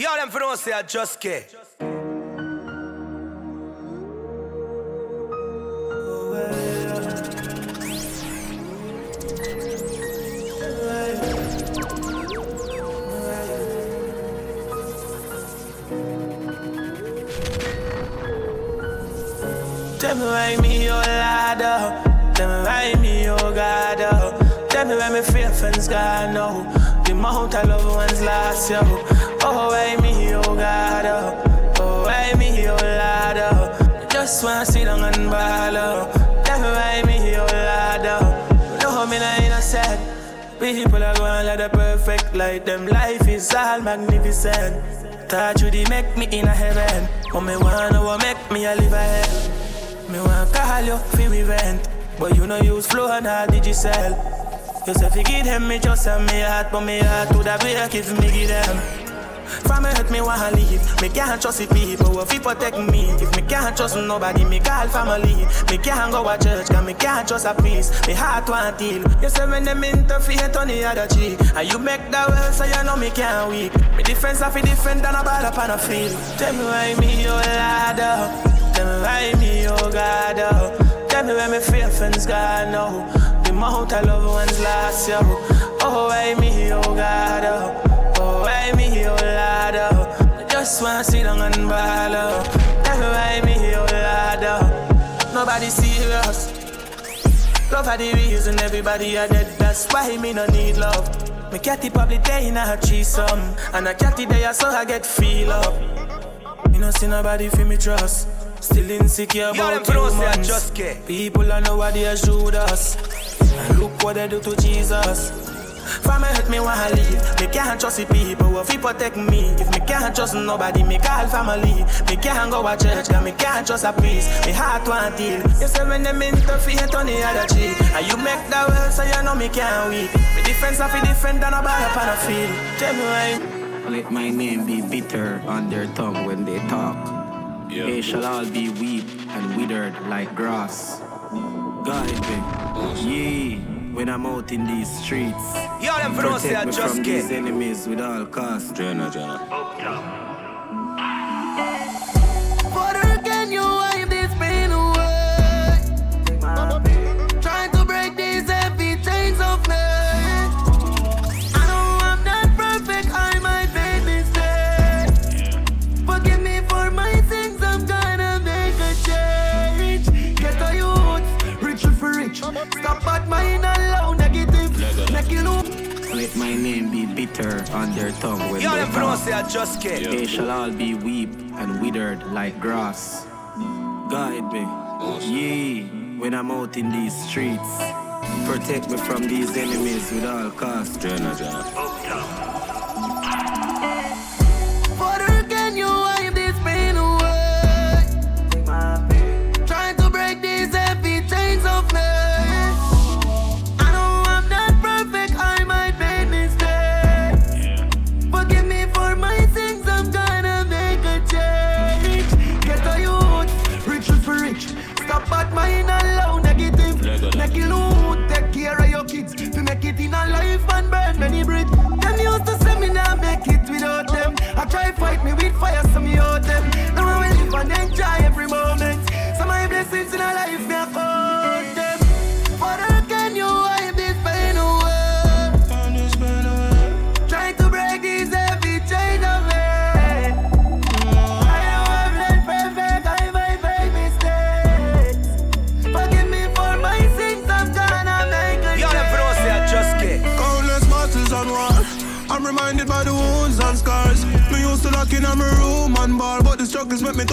Y'all them for don't say I just care. Tell me why me, oh Lord, oh. Tell me why me, oh God, oh. Tell me why me feel friends gone, oh. The amount of loved ones lost, yo. Just wanna sit down and ball. Tell me why me, Lord, oh. No, me not innocent. People are going like the perfect light. Them life is all magnificent. Touch you, they make me in a heaven. But me wanna what make me a live a hell. Me wanna call you for event, but you know use flow and all digicel. You say fi give them me just a me heart, but me heart to the break if me give them. From hurt me wanna leave, me can't trust the people who fi protect me. If me can't trust nobody, me call family. Me can't go to church, me can't trust a priest. Me heart want heal. You say when them interfere on the other cheek, and you make that well, so you know me can't weak. Me defense I fi different than a ball upon a field. Tell me why me your lad up. Tell me why me, oh God, oh. Tell me where me feel friends gone, oh. The amount of loved ones lost, yo. Oh, why me, oh God, oh. Oh Lord, oh. I just wanna sit down and ball, oh. Me why me, oh oh. Nobody serious. Love are the reason everybody are dead. That's why me no need love. Me catty probably day in a threesome, and a catty there so I get feel up. Me no see nobody feel me trust. Still insecure them about say I just care. People I know what they shoot us. And look what they do to Jesus. From hurt me wanna leave. Me can't trust the people who fi protect me. If me can't trust nobody, me call family. Me can't go to church, cause me can't trust a priest. Me heart want heal. You say when them interfere on the other cheek, and you make that well, so you know me can't weak. Me defense I fi different than a ball upon a field. Tell me why. Let my name be bitter on their tongue when they talk. They shall all be weep and withered like grass. Guide me, ye, when I'm out in these streets. Y'all them for don't I Protect me just from these enemies with all cost. Jenna, Jenna. Father, their tongue when Y'all they them for don't talk. say I just care. They shall all be weep and withered like grass. Guide me, ye, when I'm out in these streets. Protect me from these enemies with all cost. Jenna, Jenna. Oh,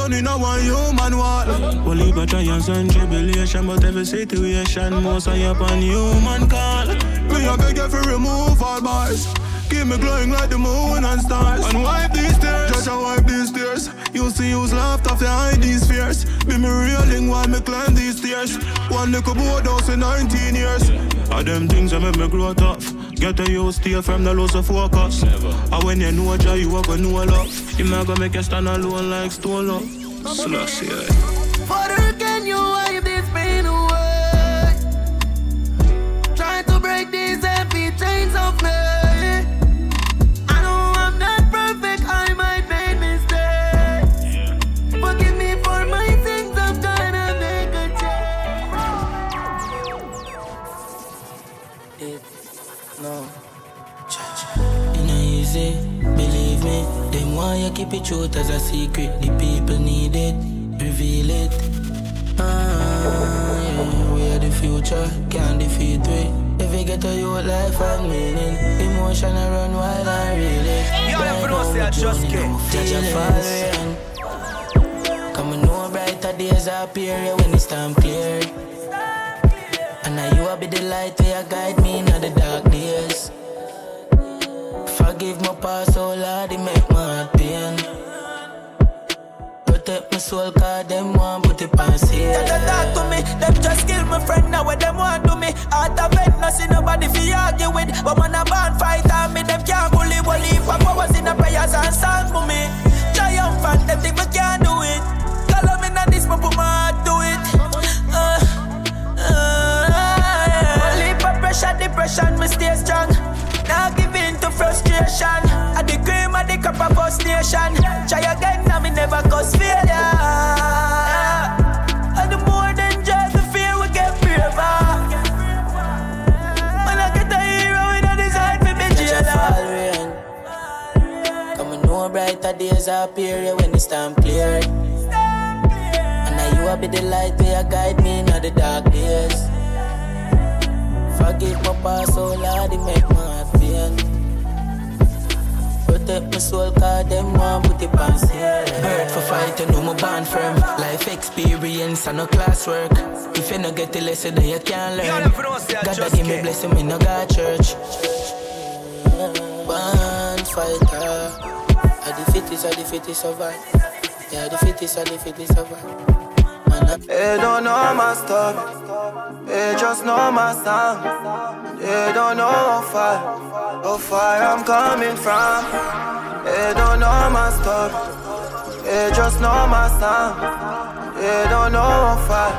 turn in a one human wall. Well, leave trials and tribulation, but every situation most I up on human call. Me I beg you for remove all bars. Keep me glowing like the moon and stars. And wipe these tears. Just a wipe these tears. You see use laughter to hide these fears. Be me reeling while me climb these stairs. One little board house in 19 years. All them things that make me grow tough. Get a you stay from the loss of focus. And when you know a joy, you are gonna know love. You not gonna make you stand alone like stone love. Slush, keep it truth as a secret. The people need it, reveal it. Ah, yeah, we are the future, can't defeat we. If we get a youth life and meaning, emotion I run wild and really. You never know, say I just Judge a following. Come and know brighter days appear yeah, when it's time clear. And now you will be the light where guide me in the dark days. Forgive my past, oh Lord, it make my heart pain. Protect my soul, cause them want put it on sale. They talk to me, them just kill my friend now what them want to me. Out of it, no see nobody fi argue with. But when a band fight on me, them can't bully, bully. Papa was in the prayers and songs for me. Triumphant, them think me can't do it. Call me not this, but put my heart to it. Uh, uh, for pressure, depression, me stay strong. Now give in to frustration. I the cream of the cup of first nation. Try again, now me never cause failure. And the more than just the fear, we get braver. When I get a hero, we don't decide to be Judge a jailer. Come and know brighter days appear when it's time clear. And now you will be the light where guide me in the dark days. Forgive my past, oh Lord, it make my heart pain. Protect my soul, cause them want put it on sale. Bird for fight, you know my band firm. Life experience and no classwork. If you no get the lesson, then you can't learn. never know, say I God give me blessing, me no got church. Band fighter. I the fittest, I the fittest survive. Yeah, the fittest, I the fittest survive. They don't know my story. They just know my song. They don't know how far, how far I'm coming from. They don't know my story. They just know my song. They don't know how far,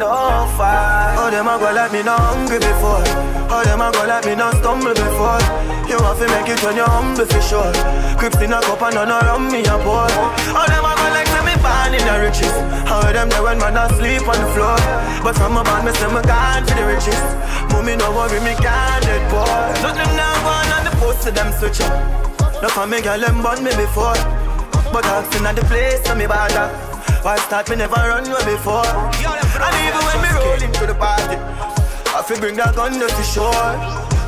no far. Oh, them a go like me not hungry before. Oh, them a go like me not stumble before. You have to make it when you're humble for sure. Crips in a cup and none around me a pour. Oh, them a go like me born in the riches. How them there when man asleep on the floor. But from a band, me say me gone for the riches. Mommy no worry, me can't dead boy. Nothing now one on the post to them switch up. No for me girl them born me before. But asking at the place so me bother. Why start me never run away before. And even when me roll into the party, I feel bring that gun to shore.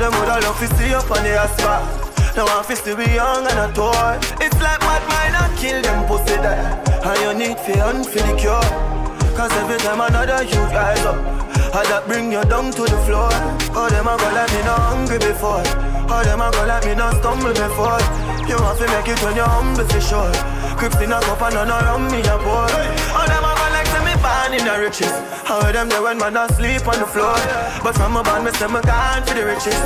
Them woulda love to see up on the asphalt. Now I feel still be young and a toy. It's like mad mind I kill them pussy there. And you need for and for the cure. Cause every time another you rise up, I that bring you down to the floor. Oh, them a go like me not hungry before. Oh, them a go like me not stumble before. You want to make it when you're humble for sure. Crips in a cup and none around me a boy. Oh, them born in the riches. How them there when man asleep on the floor. But from a band, me say me gone for the riches.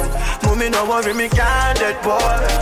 Mommy no worry, me can't boy.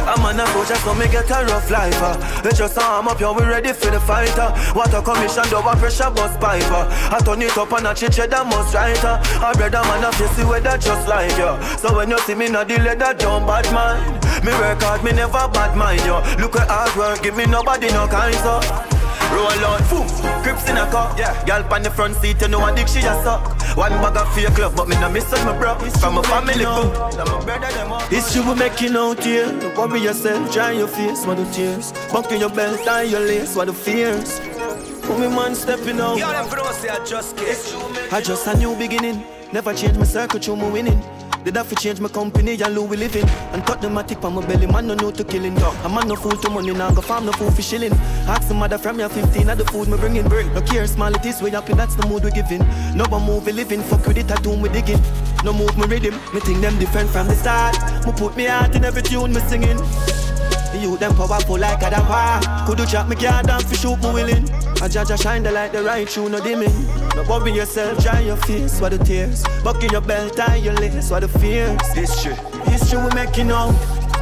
I'm on a coach, so me get a rough life. Uh. Let your arm up, yo, we ready for the fight. Uh. Water commission, double pressure bus pipe. Uh. I turn it up and I chiche that must right. Uh. I brother man, I face the weather just like you. So when you see me, not the leather jump bad mind. Me work hard, me never bad mind, yo. Look at hard work, give me nobody no kind, so. Roll out, boom, grips in a car. Yeah. Girl on the front seat, you know I dick she a suck. One bag of fake love, but me no miss on my bro. From my family, boom. Now my brother them up. It's you making out here. Don't worry yourself, dry your face, what the tears. Buckle your belt, tie your lace, what the fears. Put me man stepping out. Never know, say I just get I just a new beginning. Never change my circle, through my winning. Did have to change my company and Louis living. And cut the matic on my belly, man no know to killing. Dog A man no fool to money, now go farm no fool for shilling. Ask the mother from your 15 at the food me bringing. Bring, no care small it is, we happy that's the mood we giving. No one move we living, fuck with it, I do we digging. No move me rhythm, me think them different from the start. Me put me heart in every tune me singing the youth them powerful like a dapper Could you chop me car down for shoot me willing. I judge I shine the light the right through no dimming. No worry yourself, dry your face, what the tears. Buckle your belt, tie your lace, what the fears. This shit. History, history we making out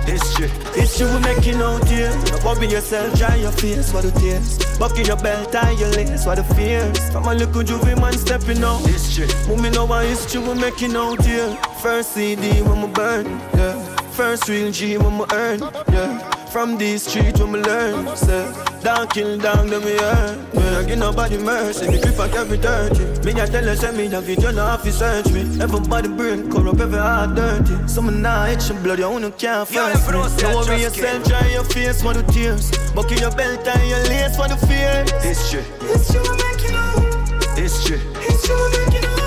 History, history we making out here No worry yourself, dry your face, what the tears. Buckle your belt, tie your lace, what the fears. From a little juvie man stepping out. History, moving over history we making out here First CD when we burn, yeah First real G when we earn, yeah From these streets when we learn, say, down kill down, then we earn. We don't give nobody mercy, me creep at every dirty. Me I tell her, send me the video, now have to search me. Everybody brain corrupt, every heart dirty. Some now itch and blood, you only can't first me. Don't worry yourself, dry your face for the tears. Buckle your belt and your lace for the fear. History. History will make you know. History. History will make you know.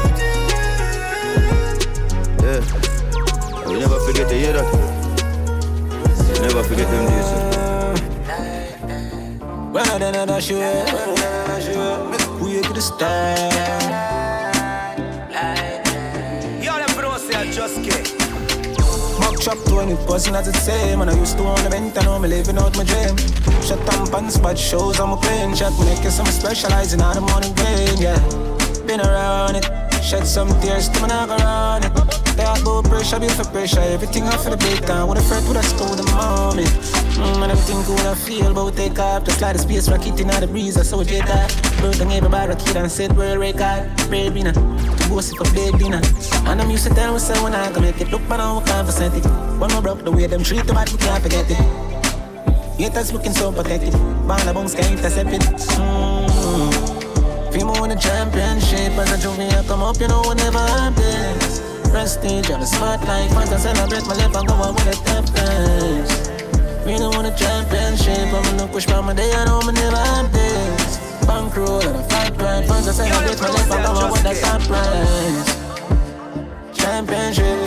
Yeah. We never forget to hear that. Never forget them days. When I done that shit, we could stand. Yo, them bro say I just get. Mock chop 20 wasn't as it same. And I used to own the vent, I know me living out my dream. Shut down pants, but shows I'm a playing. Shot make it some specializing on the morning game, yeah. Been around it, shed some tears, me not around it. They all go pressure, build for pressure. Everything off for the big time. What a friend would I scold the moment. Mm, and everything good I feel, but we take off. Just like the space rocket in the breeze, I saw it that. Bird and everybody kid and said world record. Baby, go see for big dinner. And I'm used to tell myself when I can make it. Look, but I can't percent it. When we broke the way them treat the bad, we can't forget it. Haters looking so pathetic. Band of bones can't intercept it. Mm. Fimo win the championship as a junior come up, you know, whenever I'm this. Prestige on the spotlight, fans I celebrate my life, I go out with a top place. We don't want a championship, I'm gonna push by my day, I know me never have this. Bankroll and a fight pride, fans I celebrate my life, I go out with a top prize. Championship,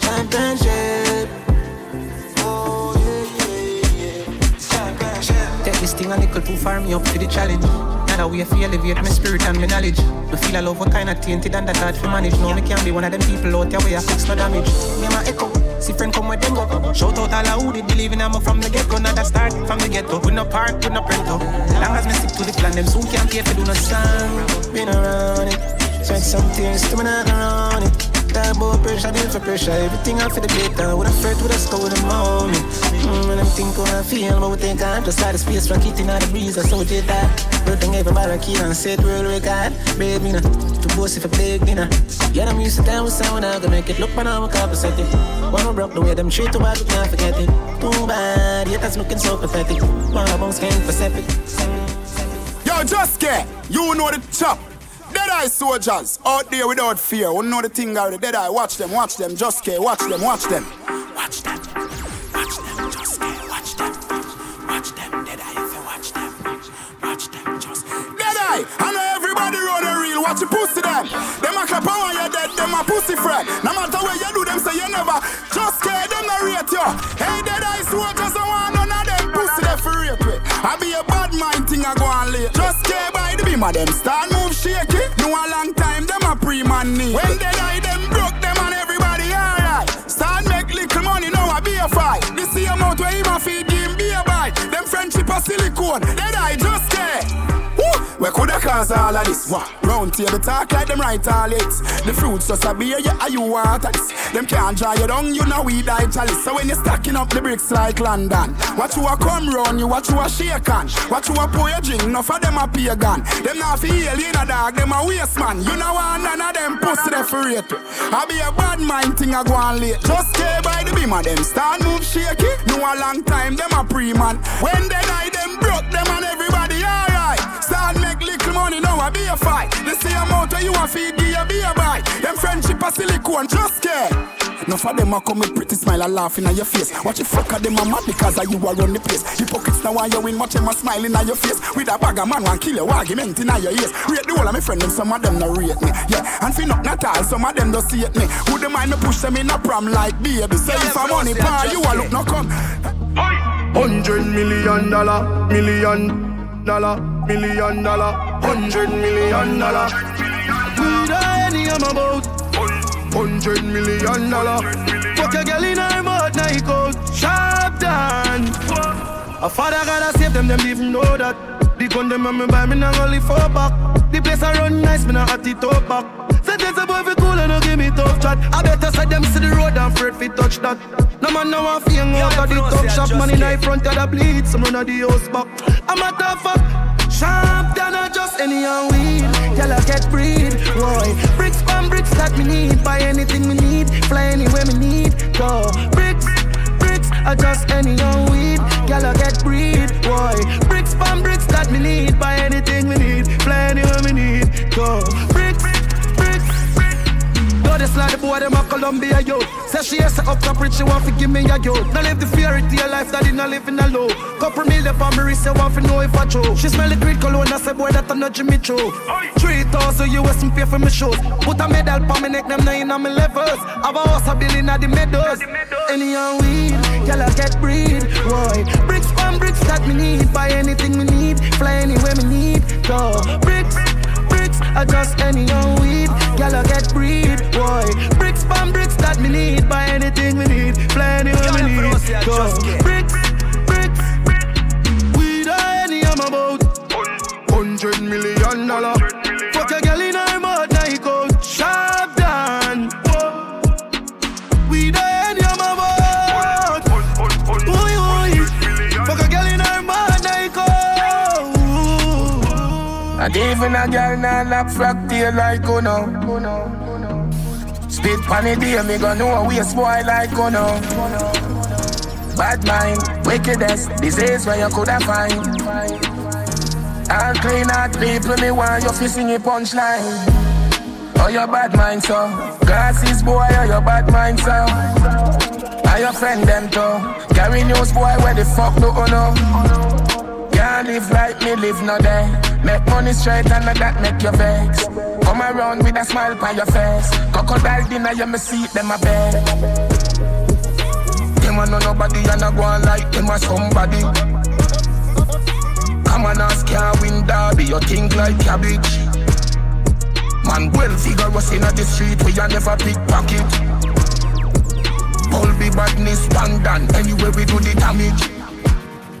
championship. Oh, yeah, yeah, yeah. Championship. Take this thing a little too far, me up to the challenge. Now that way I elevate my spirit and my knowledge. Me feel a love what kind of tainted and that hard to manage. No, me can't be one of them people out there where I fix no damage. Me and my echo, see friend come with them go. Shout out all who did believe in I'm from the get go. Not a start from the ghetto. We no park, we no rent up. Long as me stick to the plan, them soon can't pay for do no song. Been around it, sweat some tears, not around it. That boy pressure, deal for pressure. Everything out for the data. With a fret, with a score, with a moment. Mm, and I'm thinking I feel, but we think I'm just out of space, rocket in the breeze. I saw did that. Everything everybody key and set world record. Baby, nah, to boast if I big dinner. Yeah, I'm used to time with someone I'm gonna make it look, but I'm a compensate it. When I broke the way them treat to we can't forget it. Too bad, yeah, that's looking so pathetic. My bones can't perceive it. Yo, just get, you know the chop. Dead eye soldiers out there without fear. We know the thing already. Dead eye, watch them, watch them. Just care, watch them, watch them. Watch them, watch them, just care, watch them. Watch them, dead eye, if you watch them. Watch them, just Dead eye, I know everybody run a real. Watch you pussy them. Them a clap on when you're dead, them a pussy friend. No matter where you do them, say you never. Just care, them not rate you. Hey, dead eye soldiers, I want none of them pussy there for rape with. I be a bad mind thing I go on late. Just care by the beam of them. Start move shaky. No a long time, them a pre-man need. When they die, them broke them and everybody alright. Start make little money, now I be a fight. This the amount where him a feed him be a bite. Them friendship a silicone. They die, just care. Where coulda cause all of this? What? Round table talk like them right all it. The fruits just a beer, yeah, you want this. Them can't dry you down, you know we die chalice. So when you stacking up the bricks like London, watch you a come round, you watch you a shake on. Watch you a pour your drink, enough of them a pagan. Them not feel in a dog, them a waste man. You know want none of them pussy there for rate. I be a bad mind thing I go on late. Just stay by the beam of them, start move shaky. Know a long time, them a pre-man. When they die, them broke them and everybody I fight. The same where you a feed, be a buy. Them friendship a silicone, just care. Enough of them a come with pretty smile and laughing at your face. Watch you fuck at them a mad because you a run the place. Hypocrites now want you win, watch them a smiling at your face. With a bag of man want kill your argument in your ears. Rate the whole of my friend them, some of them not rate me. Yeah, and fi not not all, some of them don't see it me. Who the mind me push them in a prom like baby. Say if I'm money par, you a look no come. Hundred million dollar, million dollar, million dollar, hundred million dollar. With any I'm about. Hundred million dollar. Fuck a girl in her mouth, night out. Sharp down. A father gotta save them, them even know that. The gun them on me buy me now only four back. The place I run nice, me not at it up back. Sentence a boy fi cool and no give me tough chat. I better say them see the road and afraid fi touch that. No man now want fi out of the top shop. Man in the front of the bleed, some run of the house back. I'm a tough fuck. Sharp than a just any and weed. Y'all get breed, boy. Bricks from bricks that me need. Buy anything me need. Fly anywhere me need. Go bricks, bricks. I just any young weed. I get breed, boy. Bricks, pan bricks that me need. Buy anything we need. Fly anywhere we need. Go. Bricks. Go this like the boy, them a Columbia, yo. Say she has up top rich, she want to give me a yo. Now live the fear fairy tale life that not living alone. Couple million for me, say want to know if I true. She smell the great cologne, I say boy that I know Jimmy Choo. Three thousand US and pay for my shoes. Put a medal for me neck, them nine on my levels. Have a house a billion at the meadows. Any young weed, I get breed. Boy, bricks from bricks that me need. Buy anything me need, fly anywhere me need. Go bricks. Bricks, I just any young weed, girl I get breed, boy. Bricks, pan bricks that me need, buy anything we need, fly anywhere we need. Go. Bricks, bricks, weed or any I'm about. Hundred million dollar. Even a girl nah lap frack tail like Uno. Spit pan the day, me gon' know a waste boy like Uno. Bad mind, wickedest, disease where you coulda find. All clean out people, me want you fi sing a punchline. Oh, your bad mind, so Glasses boy, oh, your bad mind, so Are your friend them too Carry news boy, where the fuck do you know? Can't live like me, live no day. Make money straight and that make you vex. Come around with a smile on your face. Crocodile dinner, you me see them a bed. Them a know nobody and a go on like them a somebody. Come on, ask can't win derby, you think like cabbage. Man, well figure us in the street where you never pickpocket. All be badness, done, anyway we do the damage.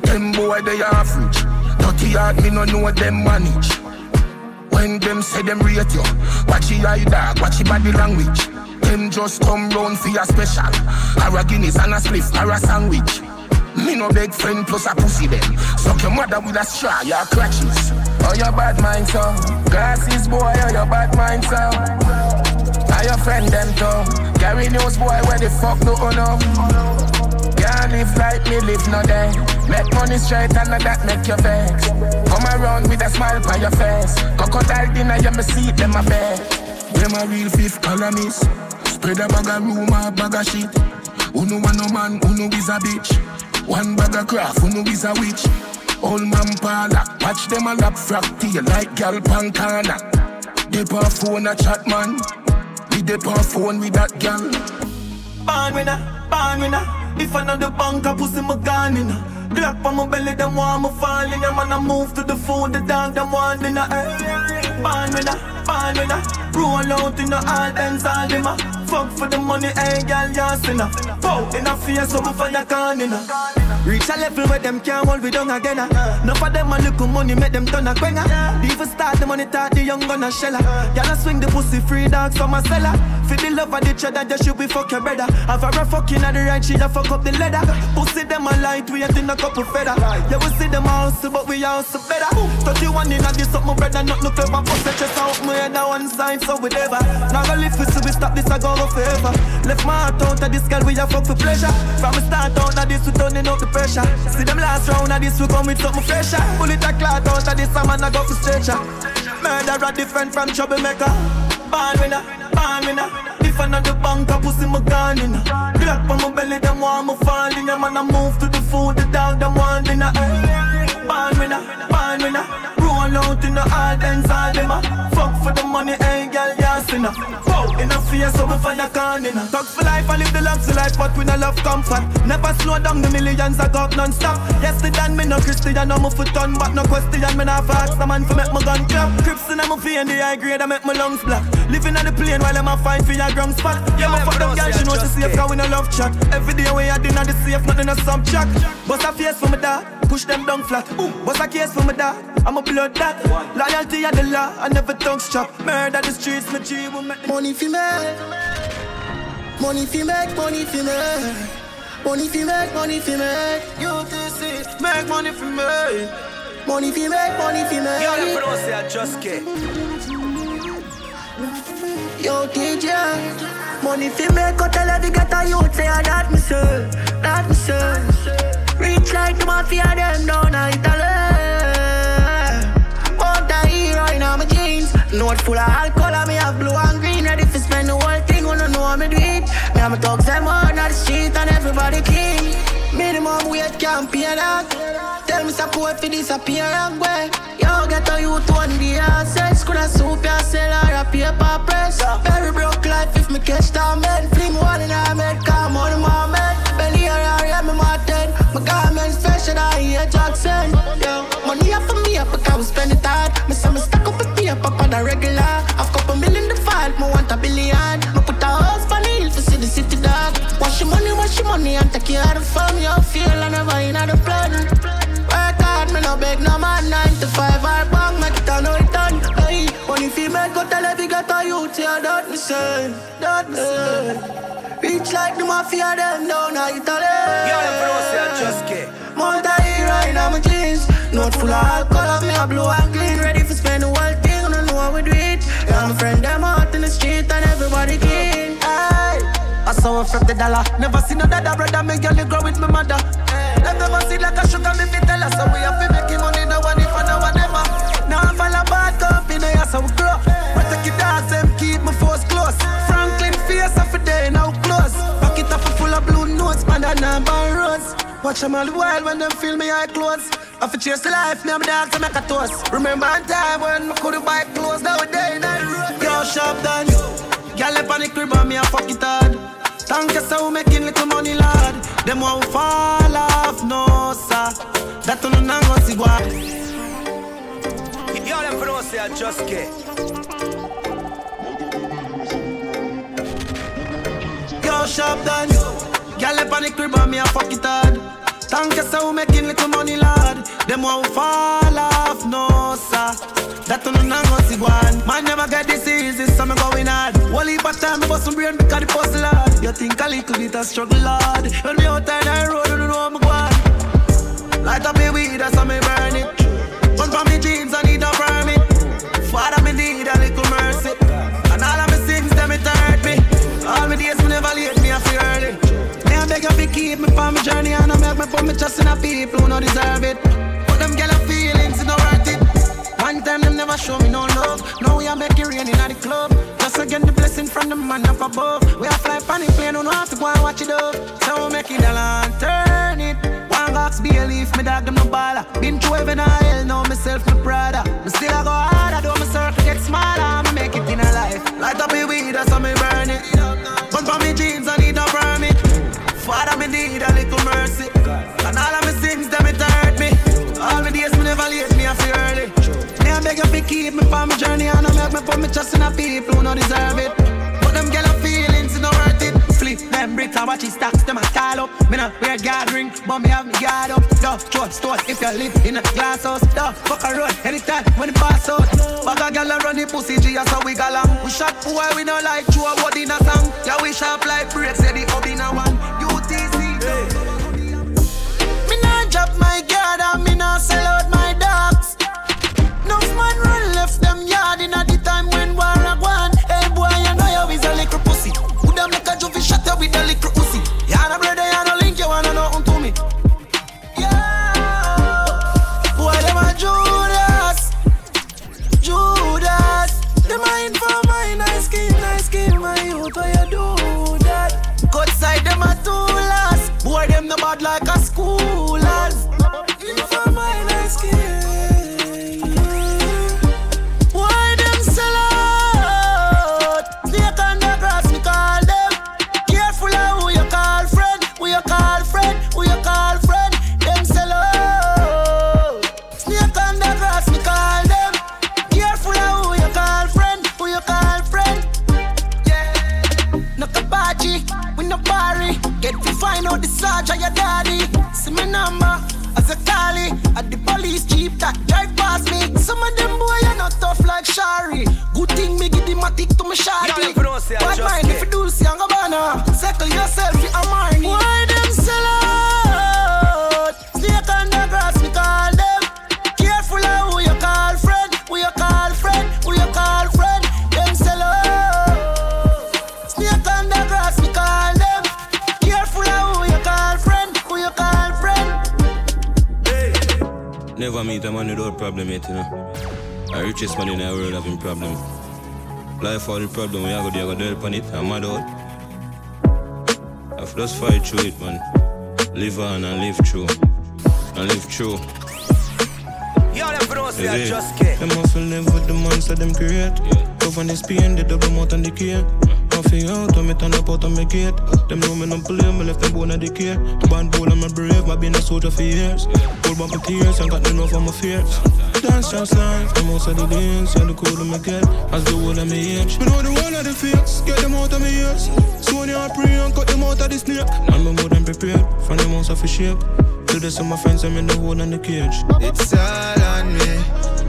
Them boy they average. Dirty hard me no know them manage. When them say them rate you, watch your eye dog, watch your body language. Them just come round for your special. Or a Guinness and a spliff or a sandwich. Me no beg friend plus a pussy them. Suck your mother with a straw, your crutches. Oh your bad mind so, glasses boy, oh your bad mind so. Are your friend them too? Carry news boy, where the fuck do you oh, know? Live like me, live no day. Make money straight and that make you vex. Come around with a smile on your face. Crocodile dinner, you me see them a bed. Them a real fifth columnist. Spread a bag of rumor, bag of shit. Uno want no man, uno is a bitch. One bag of craft, uno is a witch. Old man parlor, watch them a lap frack tail like gal pancana. They pa phone a chat man. We dey pa phone with that gal. Born winner, born winner. If I know the bank, I pussy my gun in. Glock on my belly, them want me fall in ya. Man, I move to the food, the dog, them want in her. Eh, Winner, born winner. Roll out in the all dance, all them a. Fuck for the money, hey, girl, you sinner. Pow, in a face, so me fire can in her. Reach a level where them can't hold we down again. Uh. Enough of them a little money make them turn a quenga. The even start the money talk the young gonna shella. Y'all swing the pussy free dogs from a cellar. For the love of the cheddar, just should be fuck your brother. Have her a fucking at the right, she a fuck up the leather. Pussy them a light, we ain't in a couple feather. Yeah, we see them also, but we also better. 31 in a this up my brother, not no clever. Pussy chest out my head on one side, so we never. Now go live so we stop this, I go forever. Left my heart out of this girl, we a fuck for pleasure. From the start out of this, we turning up the pressure. See them last round of this, we come with something fresher. Bullet a clot out of this, a man I go for stretcher. Murderer different from troublemaker. Born winner, born winner. If I not the bank, I pussy my gun in. Glock on my belly, them want me fall in. Man, I move to the food, the dog, them want dinner. Born winner, born winner. Roll out in the all dance, all them a. Fuck for the money, hey girl, yeah, sinner. Wow, in a fear, so we fire can in. Talk for life, I live the luxury life, but we no love comfort. Never slow down, the millions I got non-stop. Yesterday, me no Christian, I'm a foot on, but no question, me not fast. The man for make my gun clap. Crips in my feet, the high grade, I make my lungs black. Living on the plane while I'm a fine for your ground spot. Yeah, my fuck them girl, she know she safe, cause we no love chat. Every day we had dinner, the safe, nothing a subtract. Bust a face for me dog, push them down flat. Bust a case for my dad? I'm a blood that. Loyalty and the law, I never tongue strap. Murder the streets, my G will make Money fi make, money fi make, money fi make, money fi make, money fi make. You this it, make money for me. Money fi make, money fi make. Yo, the pronounce it, just get. Yo, DJ, Money fi make out tell every get a youth say I that me say, that me say. Like the mafia them down a Italy. But a hero in my jeans, note full of alcohol, me have blue and green, ready for spend the whole thing. Wanna know how me do it? Me have my thugs them on the street and everybody clean. Minimum wage can't pay that. Tell me support for disappear and go. Yo, get a youth one day assets. Could a soup ya sell or a paper press. Very broke life if me catch that man. Fling one in a med, me we spend it hard. Me say me stack up a paper on the regular. I've couple million the fight, me want a billion. Me put a house for the hill for see the city dog. Wash your money, wash your money and take care of the fam. You feel I never in the plan. Work hard, me no beg no man. Nine to five, I bang, make it a no return. Hey, money female go tell every get a youth, yeah, that me say, that me say. Reach like the mafia, them down a Italy. Them for us, yeah, just get. Mount a hero in my jeans. Note full of alcohol, me a blue and clean. Ready for spend the whole thing, don't know how we do it. Yeah, my friend, them out in the street and everybody clean. Aye. I saw her from the dollar. Never seen another brother, me girl, you grow with my mother. Them never see like a sugar, me fit tell us. So we have to make money, no one if I know one never. Now I fall a bad company, yeah, so we grow. Protect your dogs, them keep my force close. Franklin face off a day, now close. Pocket up full of blue notes, man, that number rose. Watch them all the while when them feel me eye close. I fi chase the life, me and my dogs, I make a toast. Remember a time when I couldn't buy clothes, now a day in the road. Yo, shop done. Girl up on the crib and me a fuck it hard. Thank you so making little money, lad. Them won't fall off, no sir. That don't know go see what. Yo, them for us, yeah, just get. Yo, shop done. Girl up on the crib and me a fuck it hard. Thank you so making little money, lad. Them won't fall off, no sir. That don't know go see one. Man never get this easy, so me going hard. One heap time, me bust some brain because the puzzle hard. You think a little bit of struggle hard. When me out on the road, you don't know how me go on. Light up me weed, that's how me burn it. Run from me jeans, I need a permit. Father, me put me trust in the people who don't deserve it. But them girl feelings, you know worth it. One time them never show me no love. Now we are making rain in the club. Just again the blessing from the man up above. We are fly funny plane, don't have to go and watch it up. So we make it a land, turn it. One box be a leaf, me dog them no baller. Been through heaven and hell, know myself my brother. Me still I go harder, though my circle get smaller. Me make it in a life. Light up me weed, that's how me burn it. Gun for me jeans, I need a permit. Father, me need a little mercy. All of me sins, them it hurt me. All my days, me never late, me I feel early. Me I beg you keep me on my journey, and I make me put me trust in the people who don't deserve it. But them girl feelings, you know worth it. Flip them bricks and watch it stacks, them a style up. Me no wear guard ring, but me have me guard up. Duh, short stores if you live in a glass house. Duh, fuck a road anytime when it pass out. Bag a and run the pussy G, so we go long. We shot boy, we no like true a word in a song. Yeah, we sharp like breaks, say the hub in a one. UTC. Me drop my guard and me nah sell out my dogs. No man run left them yard in a the time when war a gone. Hey boy, you know you is a little pussy. Who them like a juvie shot you with a little pussy. You no brother, you no link, you wanna know to me. Yeah, boy, them a Judas, Judas. Them a in for my nice skin, nice skin, my youth. Boy, them no bad like a schoolers. The richest man in the world having problem. Life all the problem, we are going to deal upon it, I'm mad out. I've just fight through it, man. Live on and live through. And live them for those Yeah. that just get. Them hustle live with the monster them create. Cover this pain, the double mouth and the key. Coffee out, when me turn up out on my gate. Them know me no play, me left them bone the care. Band bull, I'm a brave, my been a soldier for years. Pull back my tears, and got no love for my fears. Just life, the most of the dance, and the cool me get. As the whole of me age. Me know the one of the fakes, get them out of me ears. Soon I pray and cut them out of the snake. And me more than prepared, from the most of a shape. To the my friends, I'm in the hole and the cage. It's all on me.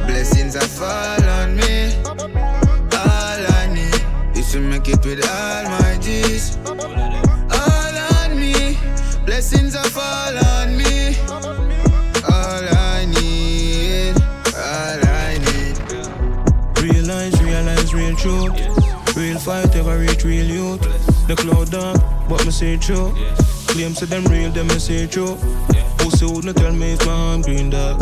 Blessings are fall on me. All I need is to make it with all my G's. All on me. Blessings are fall on me. Reach real youth. The cloud dark, but me say true. Claims to them real, them me say true. Pussy wouldn't tell me if my arm green dark.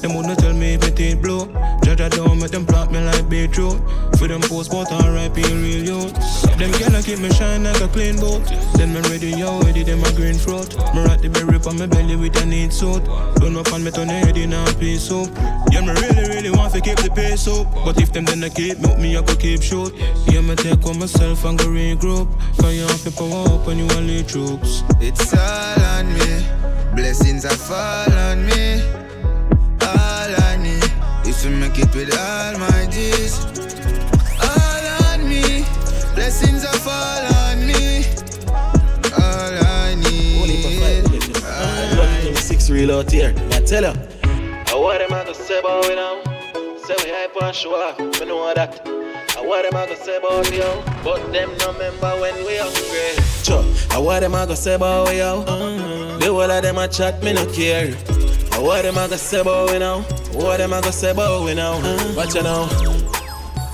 Them wouldn't tell me if my teeth blue. Judge I don't make them plot me like beetroot. For them post but R.I.P. real youth. Them gonna keep me shine like a clean boat. Then me ready, yo, ready, them a green fruit. Me rock the berry on my belly with a neat suit. Don't up on me turn head in a piece soup. Yeah, me really, really want to keep the pace up. But if them then I keep milk me, I go keep short. Yeah, me take on myself and go regroup. Cause you have to power up you only troops. It's all on me. Blessings are fall on me. With all my G's. All on me. Blessings are fall on me. All I need. All I need. Six real out here. I tell ya. I want them I go say about we now. Say we hype and show off. Me know that. I want them I go say about we yo. But them no remember when we hungry. Sure. I want them I go say about we yo. The whole of them a chat, me no care. I want them I go say about we now. What them I go say about we now. Hmm? Watch you now.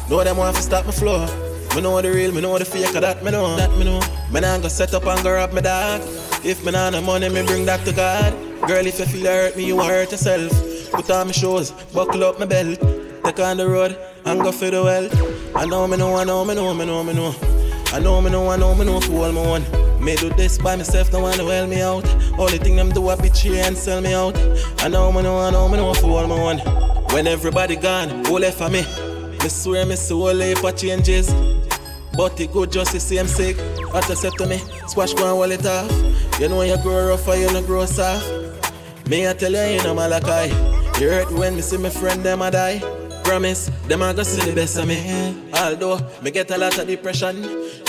Know them want to stop my flow. Me know the real, me know the fake of that, me know. That me know. Me nah go set up and go rob me dog. If me nah no money, me bring that to God. Girl, if you feel hurt me, you hurt yourself. Put on my shoes, buckle up my belt. Take on the road and go for the well. I know me know, I know me know, me know, me know. I know me know, I know me know for all my one. Me do this by myself, no one to well me out. Only thing them do a bitch here and sell me out. I know me know, I know me know for all my one. When everybody gone, who left for me? Me swear me soul life for changes. But it good just the same sick. What you said to me, squash go and wall it off. You know you grow rough or you no grow soft. Me I tell you, you know Malachi. You hurt when me see my friend them a die. Promise, them a go see the best of me. Although me get a lot of depression.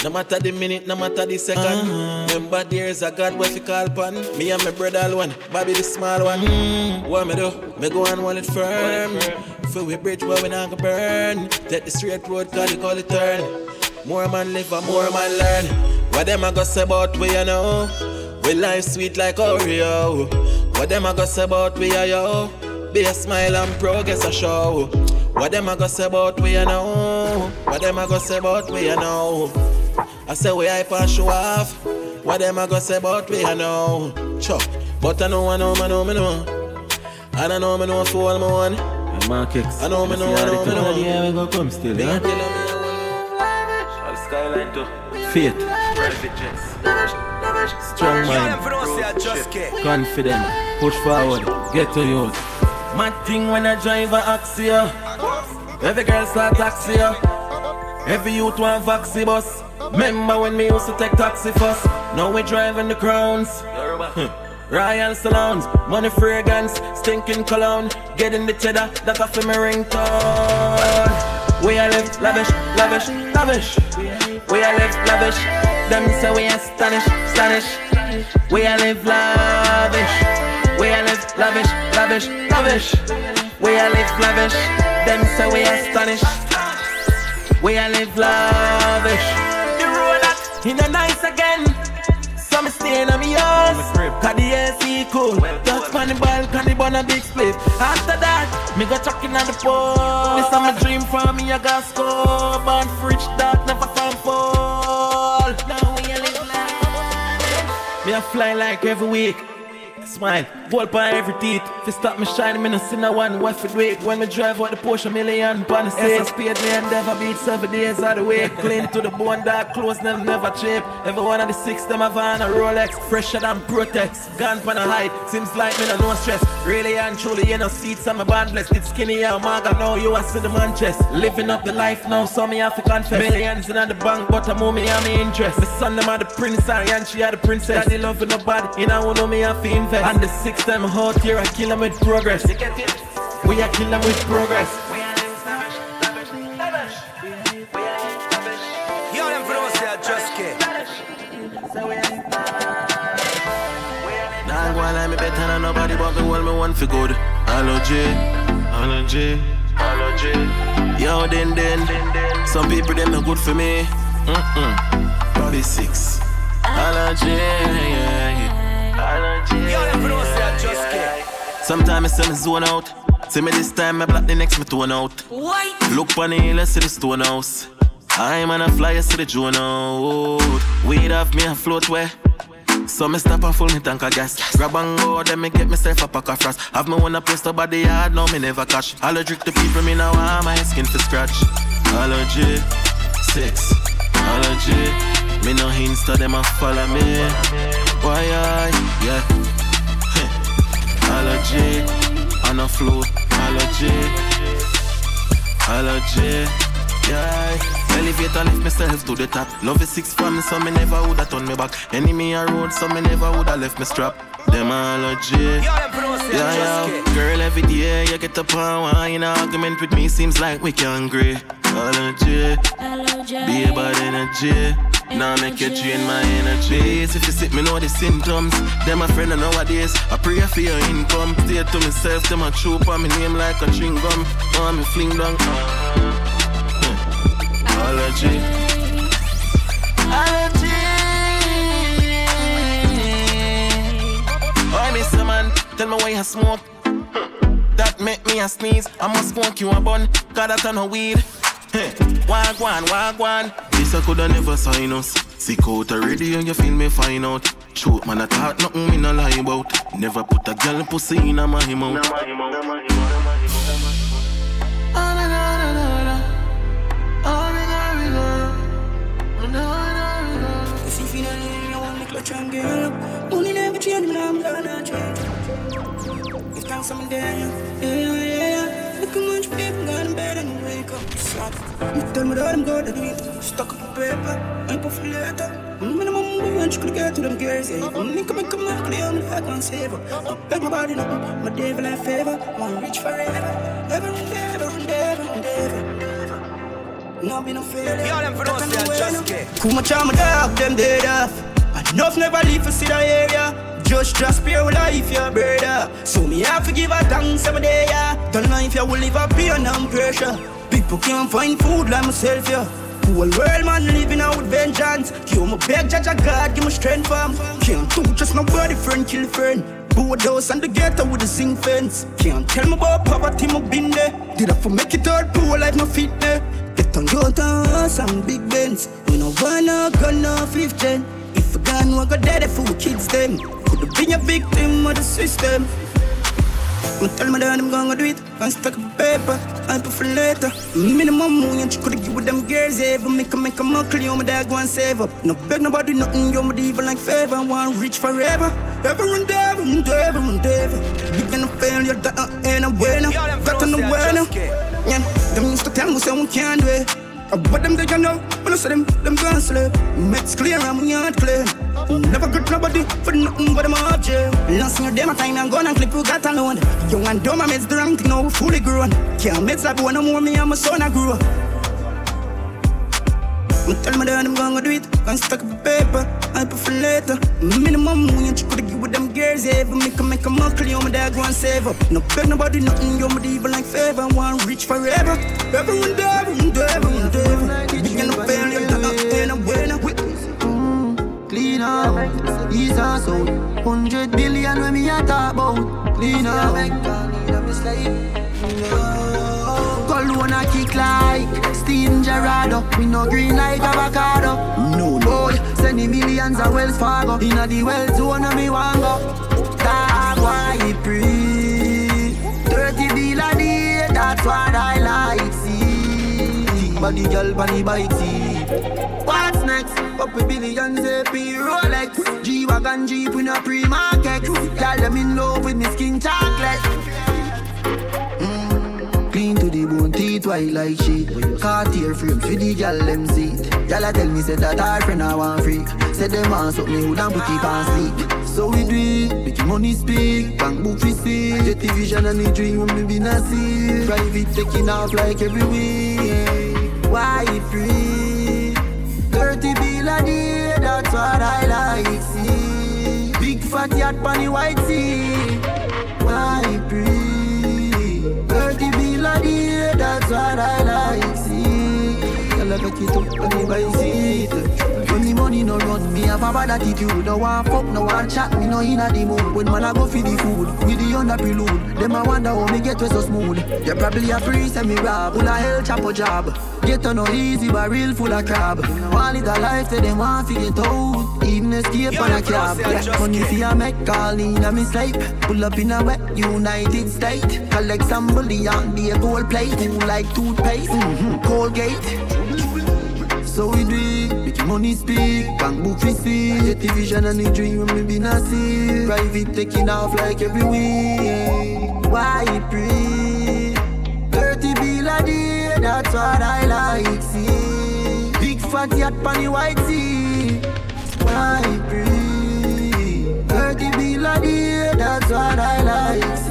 No matter the minute, no matter the 2nd Remember there's a God what you call upon. Me and my brother alone, Bobby the small one. What me do? Me go and hold it firm. Fill we bridge where we not go burn. Take the straight road, cause you call it turn. More man live and more man learn. What them a go say about we you know? We life sweet like Oreo. What them a go say about we you yo? Be a smile and progress a show. What them a go say about we you know? What them a go say about we you know? I say we hype and show off. What them a go say about we you know? Chuck. But I know I know I know I know. And I know I know for all my one. Markets. I know me know I know me know. Yeah, we go come still, Me huh? a tell me All skyline too. Faith. Strong Yo, mind. them for those that just get. Confident. Push forward. Get to you. Mad thing when I drive a Axia. Every girl start taxi ya. Every youth want vaxi bus. Remember when me used to take taxi first? Now we driving the crowns. Royal salons, money fragrance, stinking cologne, getting the cheddar, that's off my ringtone. We are live lavish, lavish, lavish. We are live lavish. Them say we are stanish, stanish. We are live lavish. We are live lavish, lavish, lavish. We are live lavish. Them say we are stanish. We are live lavish. The road that in a nice again. So me staying on me house. Cause the AC cool. Touch on the balcony, burn a big split. After that, me go chucking on the pole. This is my dream for me, I got score. Born fridge that never found fall. Now we a live life. Me a fly like every week. Smile, gold by every teeth. If you stop me shining, me no see no one. What for wait when me drive out the Porsche million. Pan the stage, speed me and never beat seven days out the way. Clean to the bone, dark clothes, never, never cheap. Every one of the six, them have on a Rolex. Fresher than Protex. Gone for the height, seems like me no no stress. Really and truly, you know, seats, I'm a band blessed. It's skinny, yeah, maga, know you, I see the man chest. Living up the life now, so me have to confess. Millions in the bank, but I'm me, I'm interest. The son, them are the prince, and she are the princess. Daddy loving nobody, you know, know me, have to invest. And the six time hot here, I kill them with progress. We are kill them with progress. Yo, them for those that just get. Nah, go on like me better than nobody, but me hold me one for good. Allergy, allergy, allergy. Yo, then, then, some people them not good for me. Mm-mm. Bobby six. Allergy, yeah, yeah. Allergy. Yo, them for those that just get. Sometimes I see me zone out. See me this time, I block the next me tone out. What? Look on the hill, I see the stone house. I'm on a flyer, see the drone out. Weed off me, I float where. So me stop and full me tank of gas. Grab and go, then me get myself a pack of frost. Have me one a place to body yard, now me never catch. Allergic to people, me now want my skin for scratch. Allergy, six, allergy. Me no insta, them a follow me. Why I, yeah. Allergy, on a float, allergy. Allergy, yeah. Elevator lift myself to the top. Love is six from me, so me never woulda turn me back. Enemy a road, so me never woulda left me strap. Them allergy. Yeah, yeah. Girl, every day you get up and wine. An argument with me seems like we can agree. Allergy. Be about energy. Now make you drain my energy. If you sit me know the symptoms. Them a friend of nowadays. I pray for your income. Stay to myself. Them a choke on me name like a chewing gum. Want me fling down. Allergy. Allergy. Oh, uh, Mr. Man, tell me why you smoke. That make me a sneeze. I must smoke you a bun. Cause that a no weed. Hey, wagwan, wagwan. This I coulda never sign us. Sick out already and you feel me fine out. Shoot man, I thought nothing me no lie about. Never put a girl pussy in a my mouth. If you feel it, I want me clutch and girl up. Money never change, me I'm gonna change. If can't some day, yeah, yeah, yeah. Bed and wake up. Stop. You tell me that I'm gonna do it. Stuck up on paper, mm, I'm for later. Minimum wage could get to them girls, yeah. Mm, me come and come out clear, I'm like one saver. Mm, Don't beg my body, no. My devil I favor. Want reach forever. Ever and ever and ever and ever. No be no failure. Yo, them for those that just get. Much I'm a dog, them dead off. Enough never leave for see the area. Just just pure life, your brother. So me have to give a thanks every day, yeah. Don't know if you will live up here under pressure. People can't find food like myself, yeah. Whole world man living out with vengeance. Kill my beg, judge a God, give me strength, fam. Can't do just nobody friend, kill friend. House and the ghetto with the zinc fence. Can't tell me about poverty, my been there. Did I for make it out poor life, no fit there. Get on your house and big bends. We no want no gun, no fifth gen. If a gun, we go dead for we kids them. Could have been a victim of the system. Me tell me that I'm gonna do it. I'm stuck up paper, I put for later. Minimum money, you could give with them girls ever. Make a make a muckle, you my dad go and save up. No beg nobody nothing, you're my even like favor. I want rich forever. Ever and ever and ever and ever. Big and failure, that ain't a winner. Got on the winner. Yeah, them used to tell me say we can't do it. But them they you know, when I say them, them gonna slip. Makes clear and we aren't clear. Never good nobody for nothing but up jail. Last year, them a time and gun and clip who got alone. Young and dumb, I mess the wrong thing now fully grown. Can't mess like one no more me and my son I grew up. Me tell me that I'm gonna do it. I stuck up paper, I put for later. Minimum wage, could give with them girls ever. Make a make a you my dad go and save up. No beg nobody nothing, you're my even like favor. Want rich forever. Everyone everyone there, everyone Clean out, ease us out. Hundred billion when me a talk about. Clean out. Cologne a kick like Steven Gerrard. We no green like avocado. No, no. Boy, send the millions of Wells Fargo. Inna the well zone, and me want go. Die. Why pre? Thirty bill a day, that's what I like see. Body girl, body bike see. What's next? Up with billions, AP Rolex. G-Wagon Jeep in a pre-market. Girl, them in love with me skin chocolate. Mm. Clean to the bone, teeth white like shit. Cartier frames for the gal them seat. Gal tell me say that her friend I want freak. Said them want something who don't put it on sleep. So we do it, make money speak, bank book we see. Get the vision and the dream when me be not see. Private taking off like every week. Why free? 30 bill a day, that's what I like see. Big fat yacht on the white sea. Why? 30 bill a that's what I like see. Girl, I got it up on the bicycle. The money no run, me have a bad attitude. No one fuck, no one chat, me no inna the mood. When man I go for the food, with the under prelude. Them I wonder how me get way so smooth. They probably a free send me rob, full of hell chop a job. Get to no easy, but real full of crab. All it a life, say them want to get out. Even escape on a cab. Money see I make call in a mistake. Pull up in a wet United State. Collect some bullion, be a gold plate. Like toothpaste, mm-hmm. Colgate. So we do money speak, bank book we see. Get the vision and the dream when me be not see. Private taking off like every week. Why pre? 30 bill a day, that's what I like see. Big fat yacht on the white sea. Why pre? 30 bill a day, that's what I like see.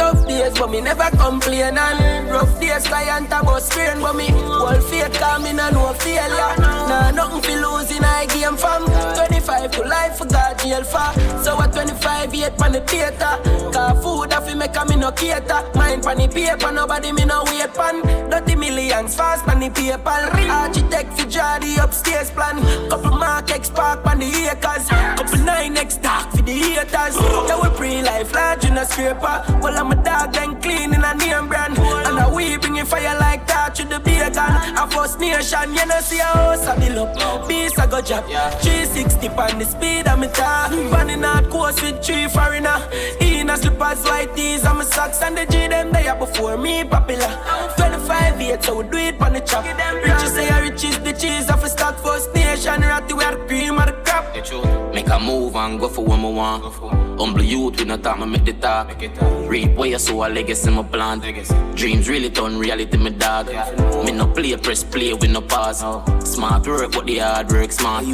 Tough days, but me never complain. And rough days, client a bus pain. But me whole faith, come in and no failure. Nah, nothing for losing, I game from 25 to life for God jail for. So at 25, yet pan the theater. Car food, I fi make a me no cater. Mind pan the paper, nobody me no wait pan. Dirty millions fast pan the paper. Architect fi draw the upstairs plan. Couple mark X park pan the acres. Couple nine X dark for the haters. Yeah, we pre-life large in a scraper. Well, I'm a dog and clean in a name brand. And a we bringing fire like that to the bacon. A first nation, you know, see a house I build up. Beast I go drop. 360 on the speed me car. Running out course with three foreigner. In a slippers, white tees, and my socks. And the G them there before me popular. 25 years, so we do it on the chop. Riches say riches, the cheese of a stock first nation. Ratty, we are cream of the crop. A move and go for what I want. Humble youth, we no talk, me make the talk. Reap where you sow a legacy, my plan. Dreams really turn reality, me dog. Me no play, press play, with no pause. Smart work, but the hard work smart.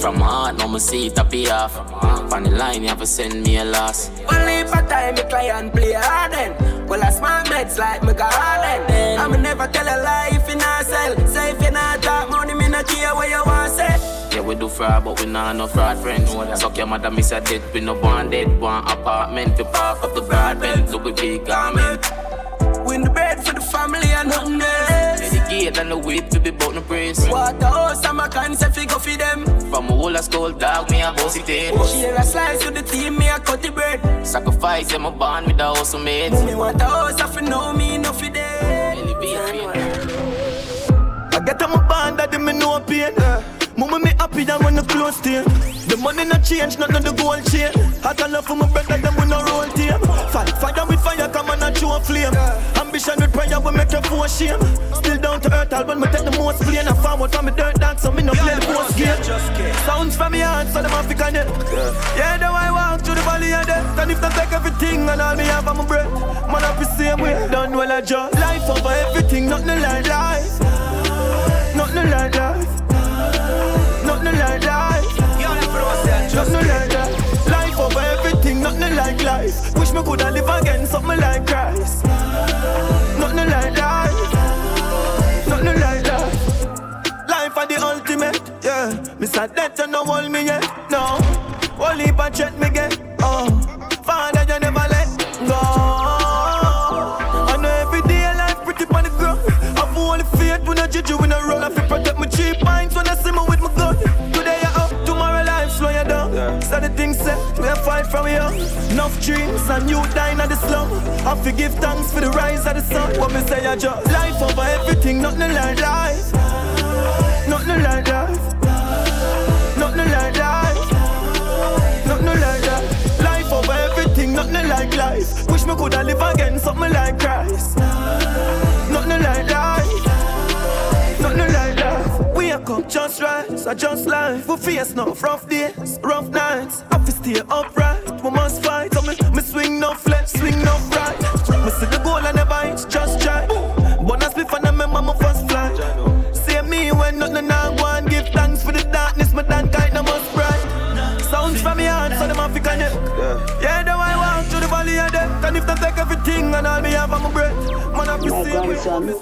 From my heart, now me see it pay off. On the line, you have to send me a loss. Only for time, me client play hard then. Well, I smart meds like me garden. I'ma never tell a lie if you not sell. Say if you not talk money, me not care what you want say. Yeah, we do fraud, but we not no fraud friends. Suck your mother, miss a dead, we no one dead. One apartment, to park up the broadbent, look we big garment. Win the bread for the family and nothing else. Dedicate and the whip to be bout no praise. Water house, I'm a concept, fi go for them. From a whole school dog, me a boss it Share a slice to the team, me a cut the bread. Sacrifice, I'm a bond with the house made. Me want a house, I know me, no fi them. I get on my band, that me no pain. Mama me happy than when the close to The money not change, not the gold chain. I can love for my brother, them we no roll team. Fight fire with fire, come on and show a flame. Ambition with prayer, we make you for shame. Still down to earth, album, me take the most plane. I out from me dirt dance, so me no play the post game. Sounds from me heart, so them have to connect. Yeah, the I walk through the valley of death. And if they take everything and all me have on my breath, man, I be same way. Done well, I just life over everything, nothing like life. Nothing like life. Nothing like life. Nothing like that. Life over everything, nothing like life. Wish me coulda live again, something like Christ. Nothing like life. Nothing like life. Life are the ultimate, yeah. Me sad that you no hold me yet, no. Only if I check me get, oh. Father, you never let go. I know every day life pretty on the ground. I've only faith when I judge you in a run. I feel from here. Enough dreams and you dying at the slum. I forgive thanks for the rise of the sun. What me say, I just life over everything, nothing like life. Nothing like life. Nothing like life. Nothing like life. Life over everything, nothing like life. Wish me coulda live again, something like Christ. Up, just rise, I just life. We face no rough days, rough nights. Have to stay upright, we must fight. So me, me swing no flex, swing no right. Me see the goal, I never hit, just try. Bonus me for the member, my first flight. See me when nothing I go and give thanks for the darkness, my dan kind of must bright. Sounds from me heart, so them have to connect. Yeah, though I walk to the valley of death, and if they take everything and all me have on my breath, man, I My grandson,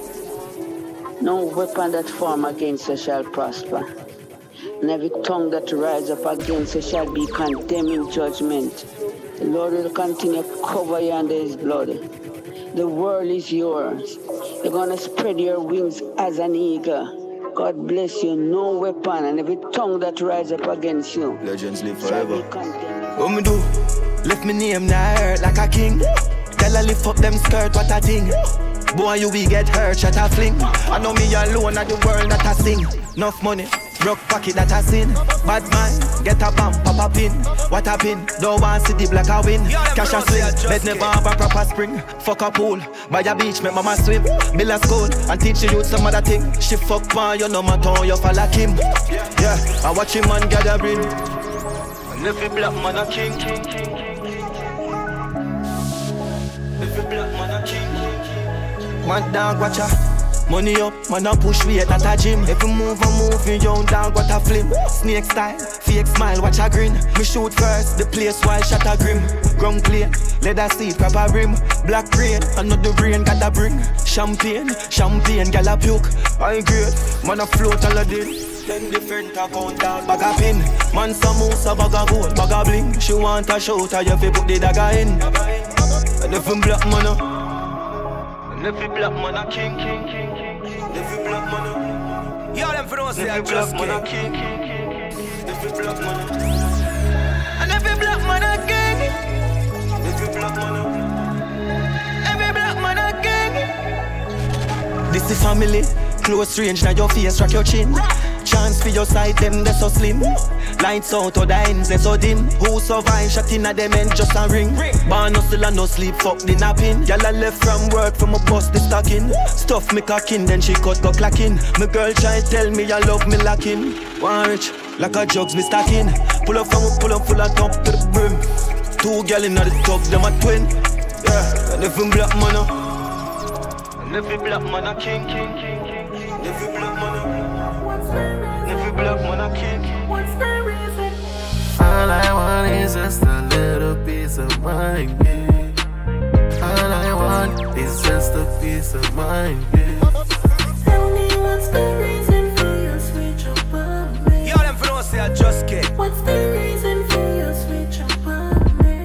no weapon that form against you shall prosper. And every tongue that rise up against you shall be condemned in judgment. The Lord will continue to cover you under his blood. The world is yours. You're gonna spread your wings as an eagle. God bless you. No weapon and every tongue that rise up against you. Legends live forever. condemned. What me do? Lift me name now hurt like a king. Tell her lift up them skirt, what a thing. Boy, you will get hurt, shut a fling. I know me alone at the world that I sing. Enough money, broke pocket that I sin. Bad man, get a bump, pop a pin. What a pin, don't want see the black a win. Cash a swing, bed never have a proper spring. Fuck a pool, by a beach, make mama swim. A school, and teach youth some other thing. She fuck man, you know my tongue, you fall like him. Yeah, I watch him man gathering. And every black man a king. Every black man a king. Mad dog watch. Money up, man a push weight at a gym. Every move I move, you young dog what a flim. Snake style, fake smile, watch a grin. Me shoot first, the place while shot a grim. Ground clear, leather seat, proper rim. Black rain, another rain gotta bring. Champagne, champagne, gal a puke. I grade, man a float all a day. Ten different account dog, bag a pin. Man some moose, a bag a gold, bag a bling. She want a shout, I have to put the dagger in. And if I'm black man, every black man a king, king, king, king. Every black man a Yo, them for don't say I every black man a king. king, king, king, king. Every black man a and every black man a king. Every black man a every black man a king. This is family, close range, now your face, rock your chin. Chance for your side, them they so slim. Lights out, or the ends they so dim. Who survive, shot in a them end just a ring. Born no still and no sleep, fuck the napping. Y'all left from work from a bus the stocking. Stuff me cocking, then she cut go clacking. My girl try tell me I love me lacking. One rich, like a jugs me stacking. Pull up from a pull up full of top to the brim. Two gal in the tub, them a twin. Yeah, and if black man, uh, and every black man a king, king, king, king, king. Every black man All I want is just a little piece of mind, yeah. All I want is just a piece of mind, yeah. Tell me what's the reason for your switch up on me? Yo, them for don't say I just king. What's the reason for your switch up on me?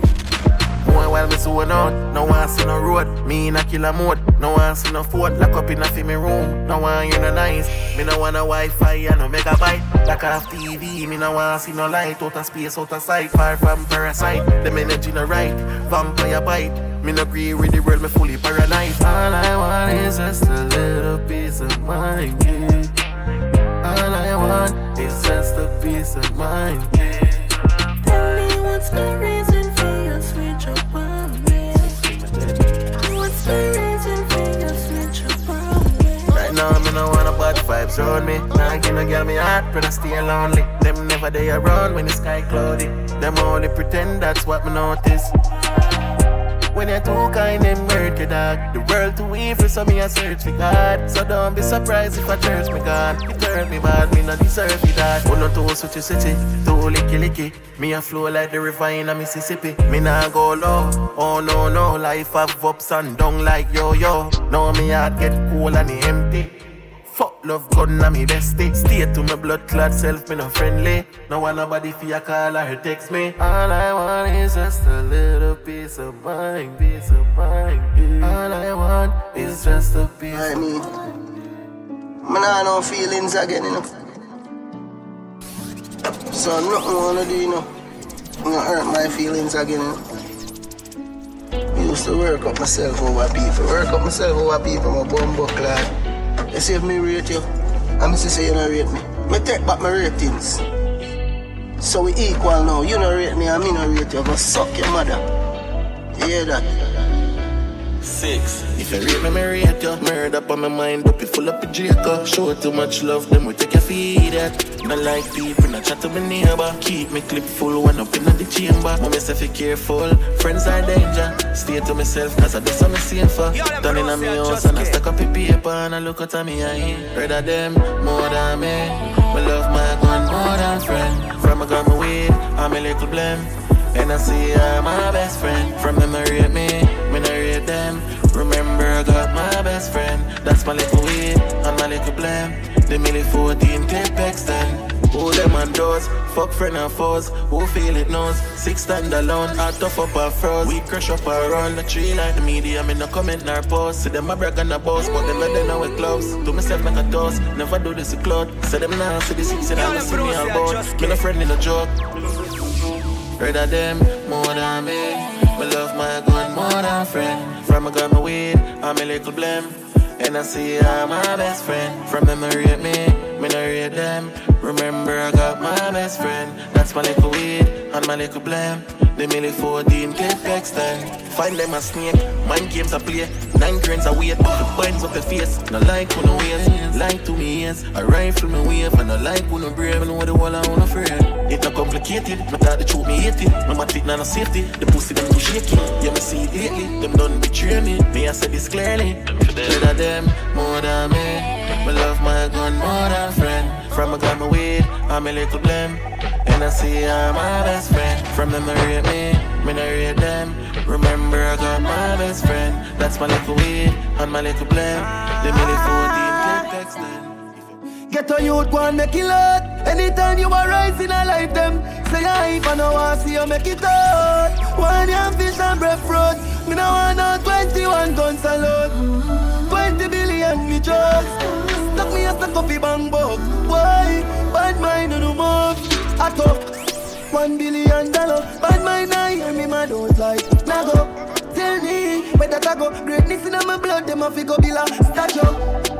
Boy, while me zone out, no one see no road. Me in a killer mode, no one see no phone. Lock up in a fi me room, no one hear no nice. Me no want a Wi-Fi and no megabyte. Lock off TV, me no want see no light. Out of space, out of sight, far from parasite. Them energy no right, vampire bite. Me no agree with the world, me fully paralyzed. All I want is just a little piece of mind, yeah. All I want is just a piece of mind, yeah. Around me. Nah, give no girl me heart, but I stay lonely. Them never they around when the sky cloudy. Them only pretend that's what me notice. When you're too kind, hurt you, dog. The world too evil, so me a search for God. So don't be surprised if I church me gone. It hurt me bad, me not deserve it, dog. Oh, no, too switch your city, too licky licky. Me a flow like the river in a Mississippi. Me nah go low, oh no no. Life have ups and down like yo yo. Now me heart get cool and empty. Love gun and me bestie. Stay to my blood clot self, me no friendly. No want nobody fi a call or her text me. All I want is just a little piece of mind, piece of mind. All I want is just a piece I of mind. man, I no feelings again, you know. So nothing wanna do, you know. I'm gonna hurt my feelings again, you know. I used to work up myself over people. Work up myself over people, my bum bumbo clad. You see if me rate you, I'm just say you don't rate me. Me take back my ratings. So we equal now. You don't rate me and me no rate you. Go suck your mother. You hear that? Six. If you rape me, me rate you. Murder up on my mind, but be full up with Jacob. Show too much love, then we take your feed it. Not like people, not chat to my neighbor. Keep me clip full when up in the chamber. Mommy say be careful, friends are danger. Stay to myself, cause I do something safer. Done in a me house and I stack up a paper and I look at me eye. Rather them more than me. Me love my gun more than friend. From a gun my weed, I'm a little blame. And I see I'm my best friend. From them and my little blame. The milli 14 clip extend. Who them on doors? Fuck friend and foes. Who feel it knows? Six stand alone, I tough up our froze. We crush up around the tree like the media. Me no comment nor post. See them a brag on the boss, but them let them know we close. To myself make a toast. Never do this a cloud. Say them now, see the six, say them see me all board. Me no friend in a joke. Rather them more than me. Me love my gun more than friend. From a gun my weed, I'm a little blame. And I see her my best friend. From them I rate me, me no rate them. Remember I got my best friend. That's my little weed and my little blame. The milli 14 clip extend. Find them a snake, mind games I play. Nine grains a weight, the binds up the face. No like when no ways, like to me ears. A rifle me wave, and no like when no brave. And what the wall I wanna afraid. It not complicated, me thought the truth me hate it. No matter it, no safety. The pussy them too shaky. Yeah, me see it lately. Them done betray me. Me I said this clearly. Better them more than me. Me love my gun more than friend. From a gun my weed, I'm a little blame. And I see I'm my best friend. From them they rate me, me no rate them. Remember I got my best friend. That's my little weed and my little blame. The milli 14 clip a youth, go and make it lot. Anytime you are rising, I like them. Say I if I know I see you make it out. One young fish and bread fruit. Me no want no 21 guns alone. 20 billion me drugs. Stuck me a stuck up the bang book. Why? Bad mind on the. I talk. One billion dollar. Bad mind I hear me my don't like. Now go. Where that I go. Greatness in my blood, them a figure be like statue.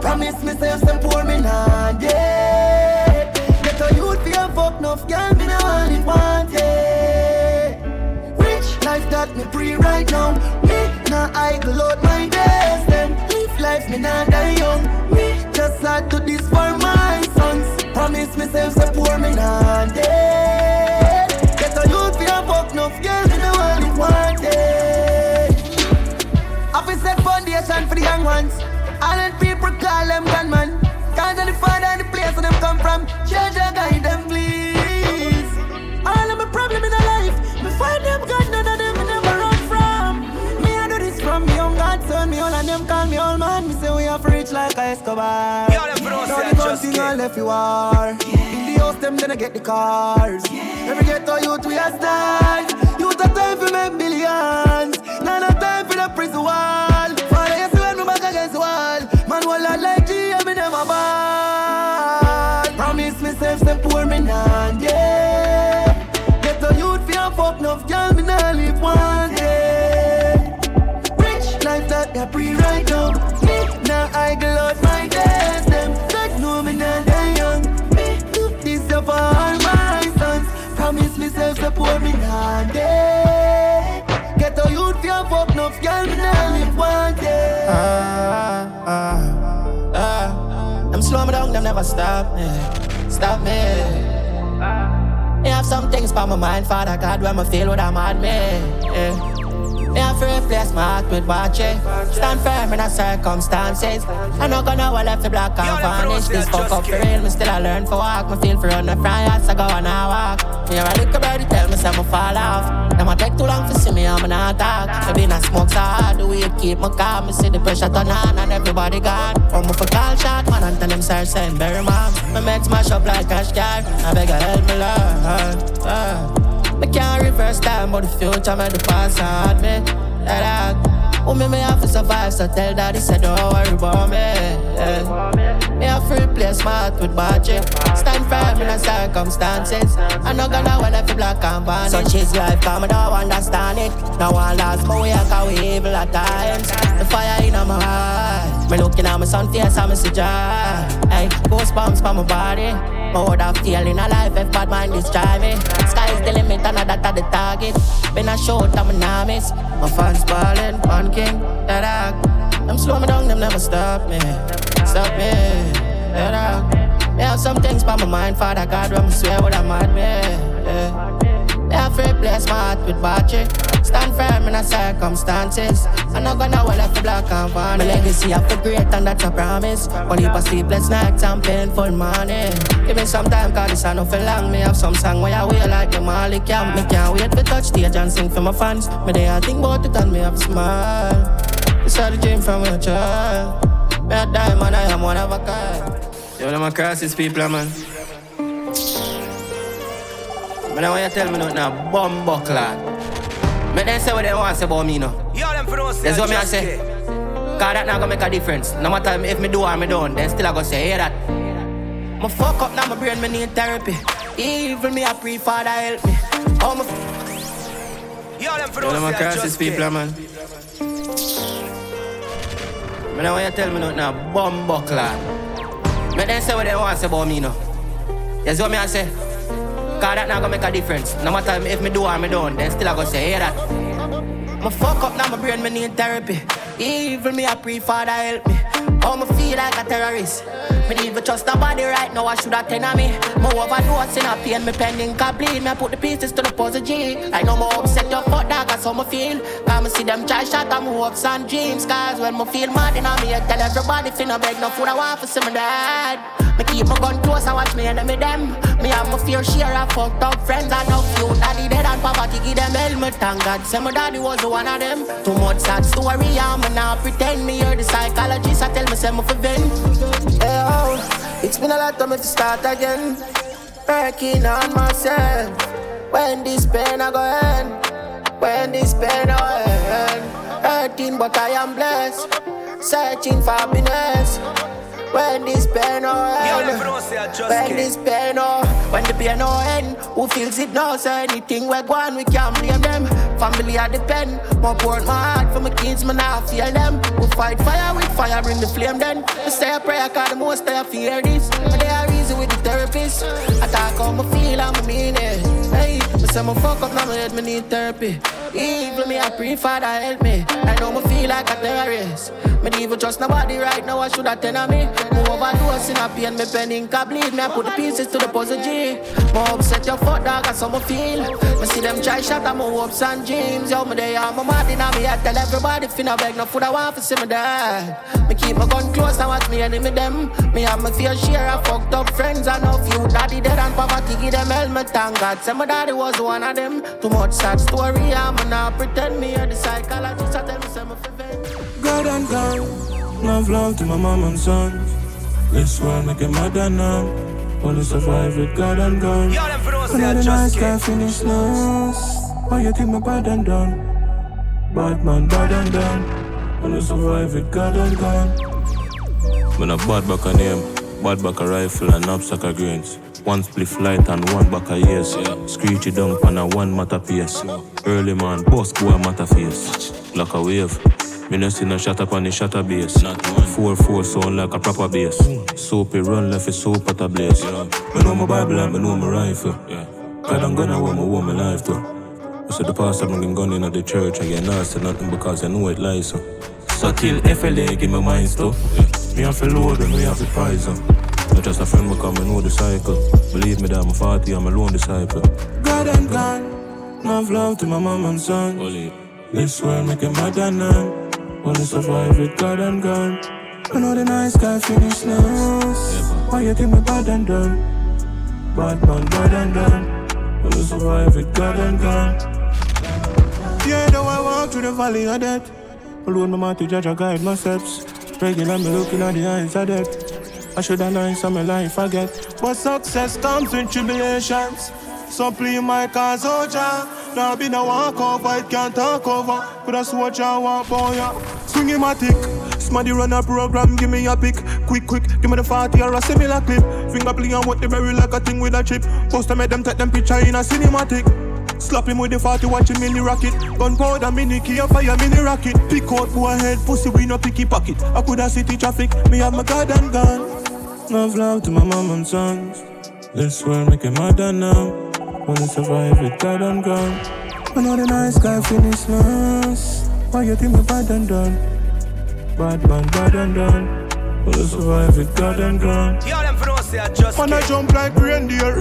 Promise me say some poor me nah dead. Get a youth fi a fuck enough girl me nah want it want it. Rich life that me free right now. Me nah idle out my days. Them live life me nah die young. Me just had to this for my sons. Promise me say some poor me nah dead. Foundation for the young ones. All them people call them gunman. Cause of the father and the place where them come from. Change and guide them, please. All of my problem in life. Me find them God, none of them me never run from. Me I do this from me young God son. Me all of them call me old man. Me say we have rich like a Escobar. Yo, them Now say the gun just thing. I left you are. In the house them then I get the cars. Every poor me nah yeah. Get the youth fi a fuck enough, girl, me nah live one day. Rich life that me free right now. Me nah idle out my days. Them God know me nah die young. Me do this for all my sons. Promise me safe, say poor me nah dead. Get the youth fi a fuck enough, girl, me nah live one day. Ah, ah, ah. Them slow me down, them never stop me. Stop me. Me have some things for my mind, Father God, when me feel what I'm at me. Yeah. Me have to replace my heart with watching. Stand firm in the circumstances. I'm not gonna well left the black and vanish. This fuck up for real, me still I learn for walk. Me feel for run the fry as I go and I walk. Me a little birdie tell me say me fall off. Them a take too long to see me, I'm not talk. Me been a smoke hard, the weed keep my calm. Me see the pressure turn on and everybody gone. Me for call shot, man, and tell them sir saying bury mom. My make smash up like cash car. I beg you help me, Lord. Uh. Me can't reverse time, but the future made the past hard me. That I, oh me me have to survive, so tell daddy say don't worry about me. Yeah. Me to replace my heart with budget. Stand firm in the circumstances. I'm not gonna well if you black and vanish. Such is life, come I don't understand it. Now I last my way, cause we evil at times. The fire in my heart. Me looking at my son face, I'm a joy. Hey, goosebumps for my body. My would have feel in a life if bad mind destroy me. Sky's the limit and that are the target. Been a short, I'm a. My fans ballin', one king, that dog. Them slow me down, them never stop me. Stop me, dog. Me have some things by my mind, Father God, when I swear what I'm mad me. Yeah. Have to replace my heart with battery. Stand firm in the circumstances. I'm not gonna well if black and white. My legacy I feel great and that's a promise. Only for sleepless nights and painful morning. Give me some time cause this I know for long. Me have some song where I wear like the Molly Camp. Me can't wait for touch stage and sing for my fans. Me they I think about it and me have smile. This is the dream from a child. Me a diamond, I am one of a kind. Yo, them a crisis people, man. But now when you tell me nothing, now, bum buckler. Me then say what they want to say about me. Yo, them for say That's what me I say. Cause that not gonna make a difference. No matter if me do or me don't, then still I gonna say, hear that. My fuck up now, my brain, me need therapy. Even me, I pray Father help me. Oh, my. Yo, them for Yo, don't them a say crisis people, man. Me now when you tell me nothing, now, buckler. Me then say what they want to say about me now. That's what me I say. Cause that not gonna make a difference. No matter if me do or me don't, then still I gonna say, hear that. My fuck up now, my brain, me need therapy. Even me, I pray Father help me. Oh, me feel like a terrorist. Me need to trust nobody right now, I should have ten of me. Me overdose in a pain, me pending complete. Me I put the pieces to the puzzle G. I know more upset your fuck dog, that's how me feel. Cause me see them try shot, I'm hopes and dreams. Cause when me feel mad in me, I tell everybody, finna beg no food, I want for some my dad. Me keep my gun close and watch me enemy them. Me have my fair share of fucked up friends I no few daddy dead and poverty give them helmet. Thank God, say my daddy was one of them. Too much sad story, I'm not pretend me hear the psychologist. I tell me say me for Oh, it's been a lot of me to start again. Working on myself. When this pain I go end. When this pain I end. Hurting but I am blessed. Searching for happiness. When this pain no end When this pain no When the pain no end Who feels it now So anything we go on We can't blame them Family I depend. More pour my heart For my kids Me not feel them. We fight fire with fire Bring the flame then. We say a prayer Cause the most I fear this. But they are easy with the therapist. I talk how me feel me mean it. Hey say me fuck up Now me head Me need therapy Even me I pray Father help me I know me feel like a terrorist me even trust nobody right now, I should ten of me. Move overdose in a pain, me pen ink bleed. Me I put the pieces to the puzzle G. More upset your fuck dog, I some feel. Me see them try shot at my hopes and dreams. Yo, me they are my mad in me, I tell everybody finna beg no food, I want to see me dad. Me keep my gun close and watch me enemy them. Me have my fair share of fucked up friends. I know few daddy dead and poverty give them helmet. Thank God, say my daddy was one of them. Too much sad story, I'm not pretend me or the psychologist. I tell me some of God and God. Love, love to my mom and son. This world make it mad and numb. Only survive with God and God. Another nice guy finish last. Why you think my bad and done? Bad man, bad and done. Only survive with God and God. Man a bad back a name, bad back a rifle and knapsack of grains. One spliff light and one back a years. Screechy down pan a one matter pace. Early man, boss go a matter face. Like a wave. Me no see no shot up on the shutter base. Not one. Four four sound like a proper bass. Soapy run left it soap at a blaze. Me know my Bible and me know my rifle. Yeah. God I'm gonna want my woman life too. I said the pastor bring gun in at the church and get nasty nothing because I know it lies so. So till FLA give me my mind stuff. Yeah. Me have to load and me have to prize up. Not just a friend because I know the cycle. Believe me that I'm 40, I'm a lone disciple. God and God. Love, love to my mom and son. This world make it mad and numb. Only survive with God and God. I know the nice guy finish last. Why you think me bad and done? Bad man, bad and done. Only survive with God and God. Yeah, though I walk through the valley of death. Alone, my man to judge, I guide my steps. Regular, me looking at the eyes of death. I should have known some my life I get. But success comes with tribulations. So please my cause, oh Jah. Now be no walk over, it can't talk over. Could I swatch and walk boy, yeah. Swing him a tick. Smaddy run a program, give me a pick. Quick, quick, give me the 40 or a similar clip. Finger play and what the berry like a thing with a chip. Post them, make them take them picture in a cinematic. Slap him with the 40, watch him in the rocket. Gunpowder, mini key, and fire, mini rocket. Pick out, boy head, pussy, we no picky pocket. I coulda city traffic, me have my and gun. Love, love to my mom and sons. This world make him harder now. Wanna survive with God and gone. I know the nice guy finish last. Why you think me bad and done? Bad man, bad and done. Wanna survive with God and gone. Say I just When I jump like reindeer.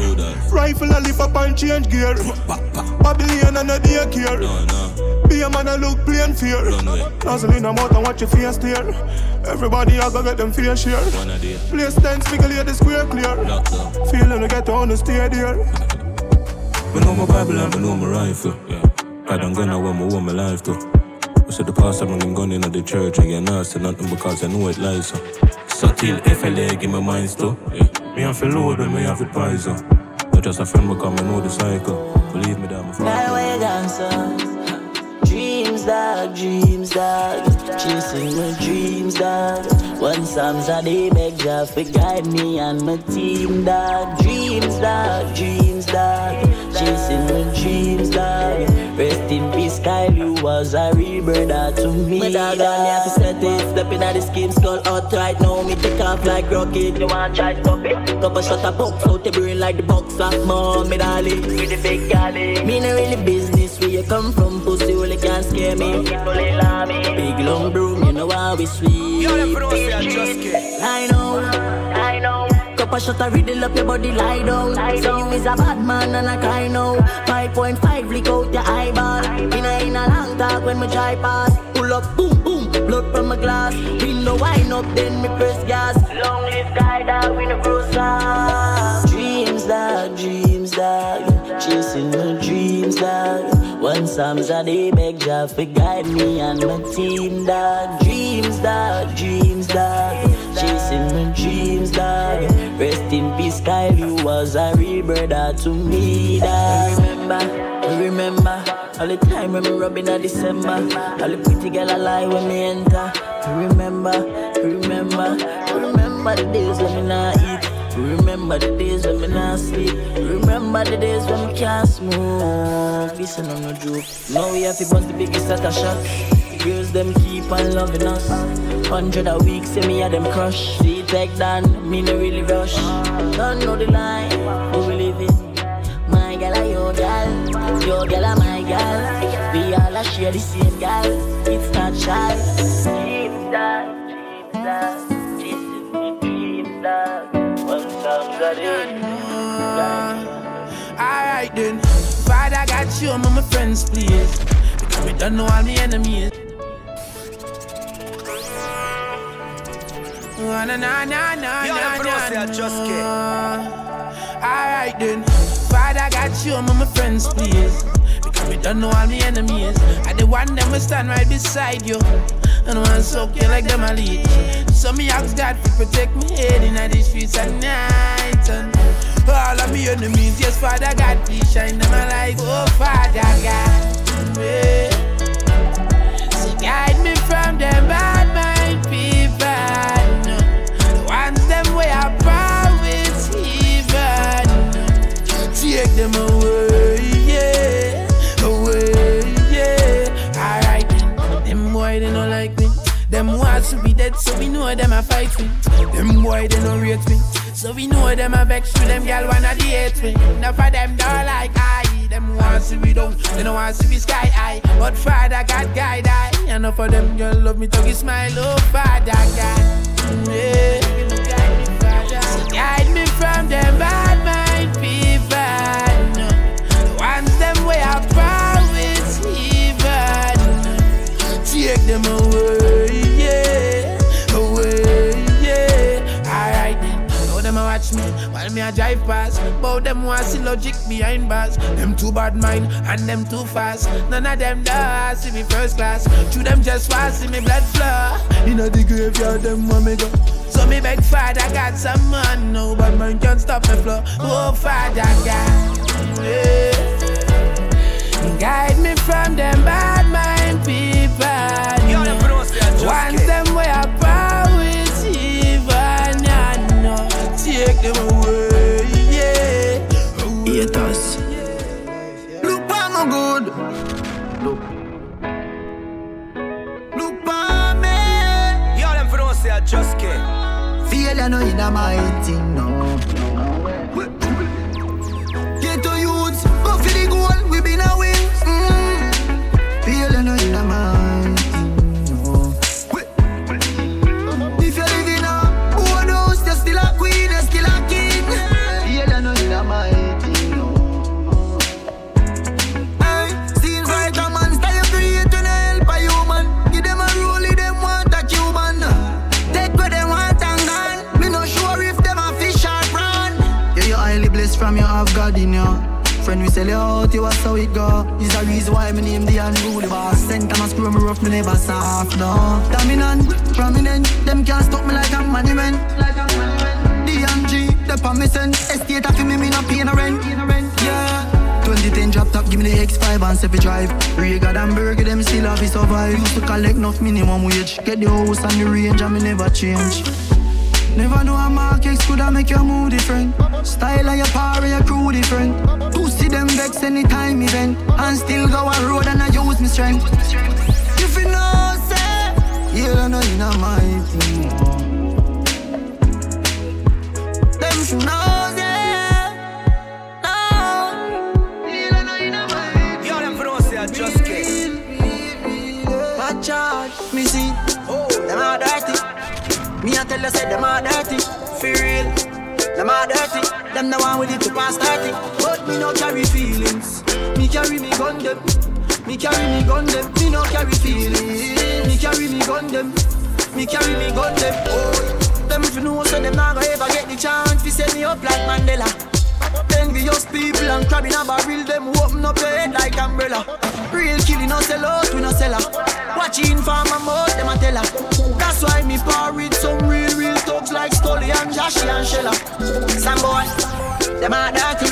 Rifle I lift up and change gear. Babylon and a daycare. Be a man I look plain fear. Nozzle in a mouth and watch your face stare Everybody I go get them fair share. Place ten speak the square clear. Feeling to get on the stay there. Me know my Bible and me know my rifle. Yeah. God and gun, I want me want my life too. I said the pastor bring him gun in the church? And you're not nothing because I know it lies. So, so till FLA give me minds too. Yeah. Me have to load when me have to poison. Not just a friend because I know the cycle. Believe me that my Now father. way son. Dreams, dog, dreams, dog. Chasing my dreams, dog. One Psalms a day make fi guide me and my team, dog. Dreams, dog, dreams, dog. Chasing my dreams, dog. Rest in peace, Kyle, you was a real brother to me. My dog, I have to set it. Stepping at the scheme, skull out right now. Me take off like rocket. You want try stop it? Couple shot a box out the brain like the box of mom, me darling. With the big galley. Me no really business where you come from, pussy only can't scare me. Me. Big long broom, you know how we sweet. Yo, them for no say I get. I know, I know. Couple shot a riddle up your body, lie down. So you is a bad man and I cry now. 5.5 lick out your eyeball. In a, in a long talk when me try pass. Pull up, boom, boom, blood from my glass. Window wine up, then me press gas. Long live guy dog, we no grow. Dreams, that, dreams, dog. Chasing my dreams, that. One Psalms a day beg Jah fi guide me and my team, That Dreams, that dreams, dog. Chasing my dreams, dog. Rest in peace, Kyle, you was a real brother to me, dog. Remember, remember. All the time when me rubbing a December All the pretty girl I lie when me enter Remember, remember, remember the days when me not eat Remember the days when me not sleep Remember the days when me can't smoke This ain't no joke Now we have to bust the biggest of shots Girls them keep on loving us Hundred a week say me a them crush See take down, me no really rush Don't know the line, but we live it my gal are your gal, your gal are my gal. We all a share the same gal. It's not shy. Dreams dog, dreams dog, chasing me dreams dog. One songs a day. Alright then, Father got you, I'm my friends, please. Because we don't know all my enemies. Na na na na na Yo, them for no I just get. Alright then, Father got you, I'm my friends, please. Because we don't know all my enemies. I the one them will stand right beside you. And want soak you like them a lead. So me ask God to protect me head in the streets at night. And all of me enemies, yes, Father God, please shine them a light. Oh, Father God, yeah. So guide me from them bad them away, yeah, away, yeah. Alright, them boy they don't like me. Them wants to be dead, so we know them a fight me. Them boy they don't rate me, so we know them a vex me. Them gal wanna date me. Enough of them don't like I. Them want to be down, they don't want to be sky high. But Father God guide I. Enough of them girl love me, talking smile, oh Father God. Mm, yeah. Guide me from them bad a drive past. Both them want see logic behind bars. Them too bad mind and them too fast. None of them does see me first class. To them just want see me blood flow. In the graveyard, them want me go. So me beg Father got some man, no bad man can stop me flow. Oh Father God, yeah. guide me from them bad I just get. Failure no my thing, no. Friend, we sell you out, you was how it go. Is the reason why my name the unruly boss. Sent time I screw me rough, me never soft, no. Dominant, prominent, them can't stop me like a monument. DMG, the permission, estate of me, me not paying a rent. Yeah. 2010 drop top, give me the X5 and Sefi drive. Regal and Burger, them still have to survive. Used to collect enough minimum wage. Get the house and the range, and me never change. Never know a market could I make your mood different. Style of your power, your crew different. Pussy them vex anytime event. And still go a road and I use my strength. If you know, say, you don't know in my team. Them should know, tell you, say them are dirty. For real, them are dirty. Them the one with it to pass 30. But me no carry feelings. Me carry me gun them. Me carry me gun them. Me no carry feelings. Me carry me gun them. Me carry me gun them. Oh, them if you know, so them not gonna ever get the chance to set me up like Mandela. Envious people and crab in a barrel, them open up your head like umbrella. Real killing, no sell out, we no sell her. Watching for my mouth, them a tell her. That's why me par with some real, real thugs like Stolly and Joshy and Shella. Some boy, them a dirty.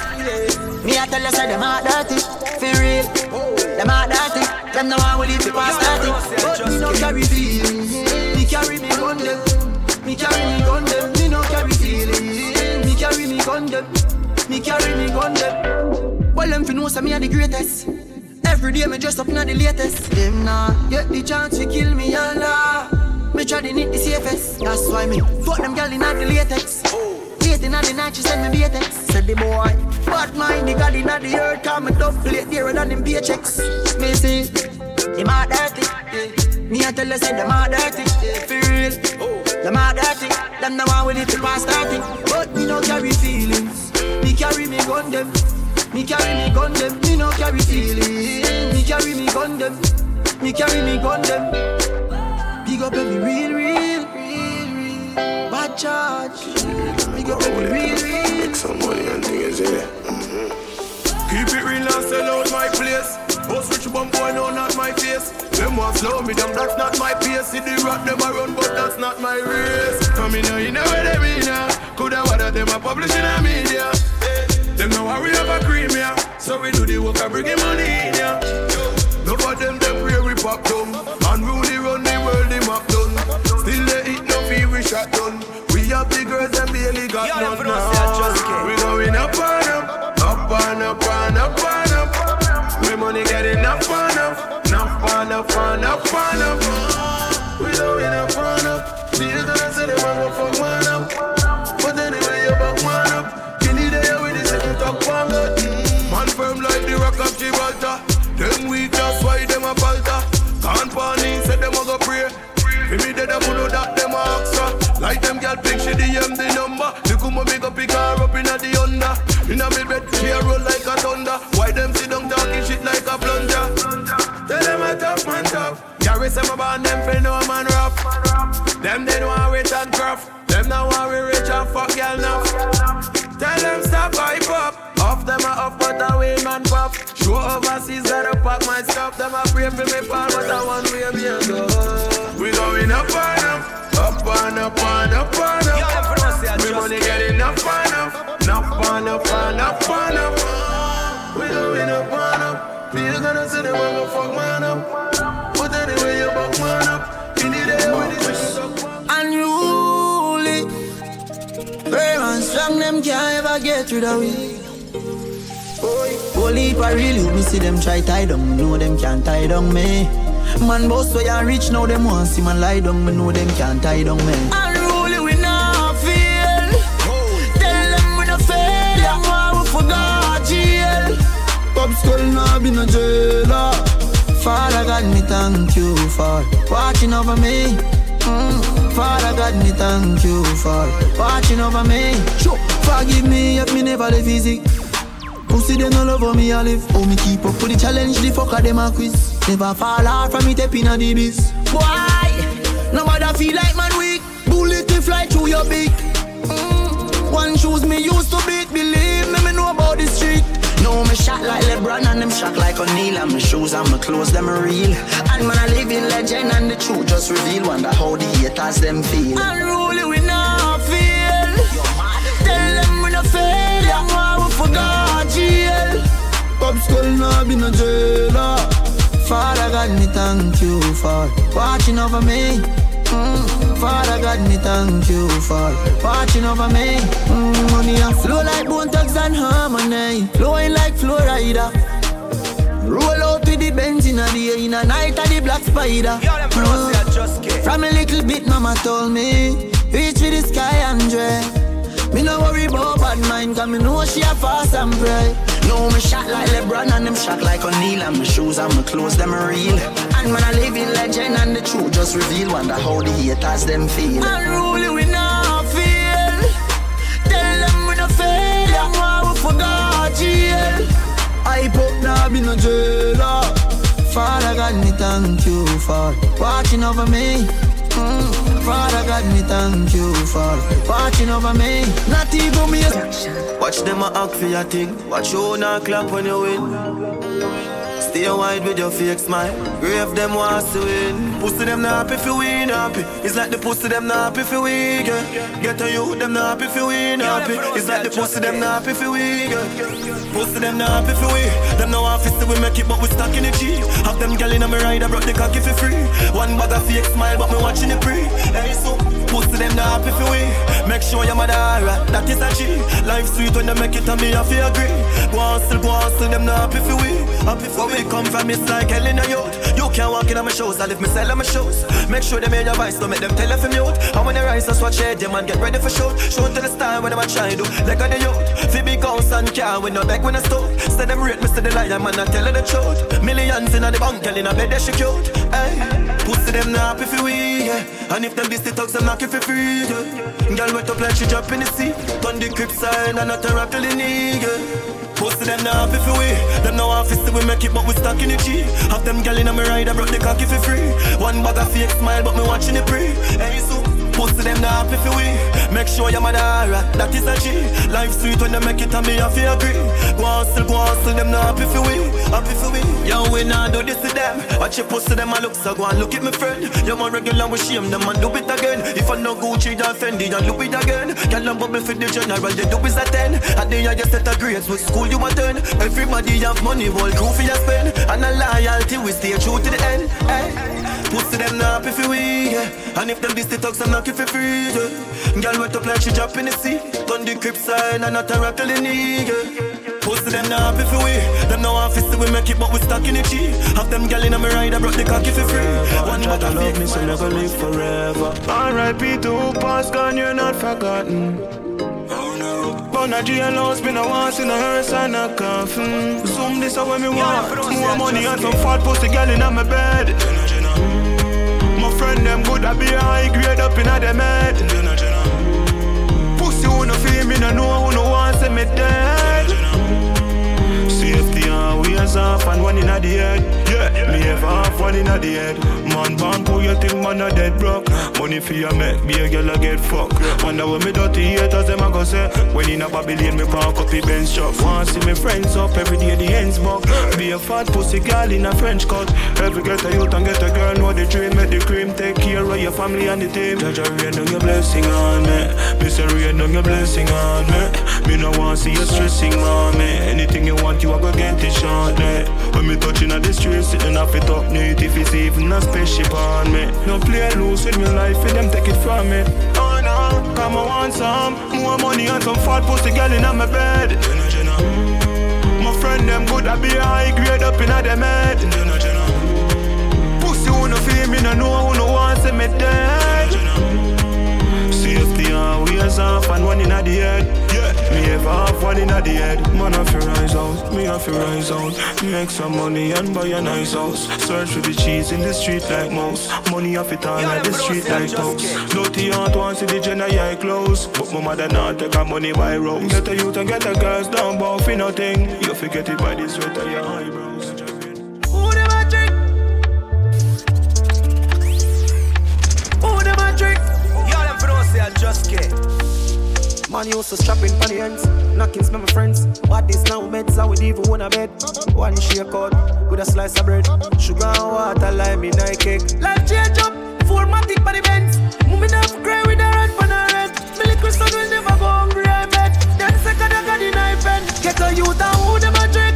Me a tell you, say them a dirty. For real, them a dirty. Them the one with it to pass 30. But me no carry feelings. Me carry me gun them. Me carry me gun them. Me no carry feelings. Me carry me gun them. Me carry me gun them. Well, them fi know say me a the greatest. Every day me dress up in the latest. Them nah get the chance to kill me and lah. Me try to need the safest. That's why me fuck them gal in the latex. Late in the night she send me latex. Said the boy, bad mind the gal in the earth. Come me double plate dearer than them paychecks. Me see, them are dirty. Yeah. Me a tell you say them are dirty. For real, them are dirty. Them the one with it to pass 30. But me no carry feelings. Me carry me gun them. Me carry me gun them. Me no carry feelings. Me carry me gun them. Me carry me gun them. Big up every real, real, real, real. Bad charge. Big up every real, real. Make some money and things, yeah. Mm-hmm. Keep it real and sell out my place. Boss rich bum boy, no, not my face. Them want slow me down, that's not my pace. See the rock them a run, but that's not my race. Come in here, you know where they mean now. Coulda water them a publishing a media. Them know how we have a cream, yeah. So we do the work and bring the money in, yeah. No for them, them pray we pop down. And really run the world, the map done. Still they eat no fee, we shot done. We have the girls and barely got Yo, none now. Up up, up and up and up and up. We up and up. See you gonna say them a go fuck man up. But anyway, you back man up. Kill it there with the second talk one good. Man firm like the rock of Gibraltar. Them weak, that's why them a falter. Can't panic, say them a go pray. For me, they don't know that them a extra. Like them girl pick she DM the number. Look how me go pick her up inna the under. Inna me bed, she a roll tough man tough. Carry some about them for no man rough. Them they don't want rich and craft. Them now want we rich and fuck girl enough. Tell them stop hype up. Off them a off, but I win man pop. Show overseas, gotta pack my stuff. Them a pray for me fall, but I want way me a go. We going up and up, up and up and up and up. Them say I We money get. getting up and up, up and up and up and up. We going up and up. Feel gonna say they want Strong, them can't ever get rid of we. Holy I really me see them try tie down, know them can't tie down me. Man boss so ya rich now them want see man lie down, me know them can't tie down me. Unruly we not feel. Tell them we no fail, them want we forgot jail. Pop skull now be no jailer. Father God, me thank you for watching over me. Mm. Father God, me thank you for watching over me. Sure. Forgive me if me never the physic. Pussy them no love how me a live. Oh me keep up with the challenge, the fucker them a quiz. Never fall off from me tapping a the biz. Why? Nobody feel like man weak. Bullet will fly through your beak. Mm. One shoes me used to beat, believe me, me know about the street. No, me shot like LeBron and them shot like O'Neal. And my shoes and my clothes, them real. And man, I live in legend and the truth just reveal. Wonder how the haters them feel. Unruly, we not feel. Tell them we not fail And why we forgot jail. Pop skull now be no jailer. Father God, me thank you for watching over me Mm. Father God, me thank you for watching over me. Mm, money a flow like Bone Thugs-n-Harmony, flowing like Florida. Roll out with the Benz in the day, in the night of the black spider. Mm. From a little bit, mama told me, reach for the sky and dread. Me no worry about bad mind, cause me know she a fast and pray. No, me shot like LeBron and them shot like O'Neal And my shoes and my clothes, them real And man, I live in legend and the truth just reveal Wonder how the haters them feel Unruly, we not feel Tell them we not fail And why we forgot jail I put now be no jailer Father God, me thank you for watching over me Mm. Father God, me thank you for watching over me. Not even me. Watch them a act for your thing. Watch you not clap when you win. Stay wide with your fake smile. Grave them wants to win. Pussy them not happy if you win happy. It's like the pussy them not happy if you win. Yeah. Get a you them not happy if you win happy. It's like the pussy them not happy if you win. Yeah. Pussy them not happy if you win. We make it, but we stuck in the G. Have them gal in a me ride, I brought the cocky for free. One bag of fake smile, but me watching it pre. Hey, so pussy them not happy you win. Make sure your mother alright, that is a G. Life sweet when they make it, and me I feel agree. Go on, still go on, still them not happy you win. Happy for we come from, it's like hell in a youth. You can't walk in on my shows, I live me sell on my shows. Make sure they hear your voice, don't make them tell if you mute. And when they rise, that's what shade, yeah man, get ready for shoot. Show to the style when them a try do. Like on the youth, fi big house and car, with no back when I stove. Say them rate me, say the liar, man, I tell her the truth. Millions in the bank, in a bed, they she cute. Hey, pussy them not happy fi we, yeah. And if them this the thugs, them knock it for free, yeah. Girl wet up like she drop in the sea. Turn the crib side and not a rock till the knee, yeah. Pussy them not happy for we Them no office we make it but we stuck in the G Have them gal in a me ride I brought the cocky for free One bag of fake smile but me watching it pre Hey so Pussy them not happy for we. Make sure your mother alright, that is a G. Life sweet when they make it and me have to agree. Go on still, go on still, them not happy for we. Happy for we. Yo, we not do this to them. Watch your pussy them I look so go on look at me friend. You more regular with shame them and do it again. If I no Gucci then Fendi and do it again. Girl and bubble for the general they do is a 10 At the end you set a grades with school you attend? Everybody have money, whole crew for you spend And a loyalty we stay true to the end hey. Pussy them not if for we yeah. And if them this the talks I'm not for free yeah. Girl wet up like she drop in the sea On the crib side and not a rock till the knee yeah. Pussy them not happy for we Them no office we make it but we stuck in the G Have them gal in a me ride I brought the cocky for free One Try to love me so never live forever R.I.P. to who passed gone you're not forgotten But a jailhouse, me no want see no hearse and a coffin mm. Zoom this out when me want. More money and some fat pussy girl in my bed. Mm. My friend them good, I be high grade up in a them head. Pussy who no feel me, no know who no want see me dead Always off and one in a the head. Yeah, me have one in a the head. Man born poor, you think man a dead broke. Money for you make, be a girl a get fucked. Wonder when me dirty haters them a go say When in a Babylon me park up the bench shop. Want see me friends up every day the ends buck. Be a fat pussy girl in a French cut Every get a youth and get a girl know the dream Make the cream. Take care of your family and the team. Judge a rain on your blessing on me. Me say rain on your blessing on me. Me no want see you stressing me. Anything you want you a go get it shortly When me touching at the street sitting off it up neat If it's even a spaceship on me. No play loose with me life for them take it from me. Oh no, come I want some More money and some fat pussy girl in my bed. My friend them good, I be high grade up in them head. Pussy who no feel me, no know who no want see me dead Safety always off and one in the head Yeah, me have half one in a the head Man have to rise out, me have to rise out. Make some money and buy a nice house. Search for the cheese in the street like mouse. Money off it on like the street like house. Dirty heart wants see the Jenna eye close. But my mother not take her money by rose Get a youth and get a girls down bow for nothing. You forget it by the sweat of your eyebrows. Who them a trick? Who them a trick? Y'all them for don't say I just get. Man used to strapping on the ends. Knockings, my friends. What this now meds, I would even want a bed. One shake out with a slice of bread. Sugar and water, lime in a cake. Life change up, full matic by the bends. Moving up, cry with a red pan a red. Me little son will never go hungry, I bet. Then second I got the knife and get a youth and who them a trick.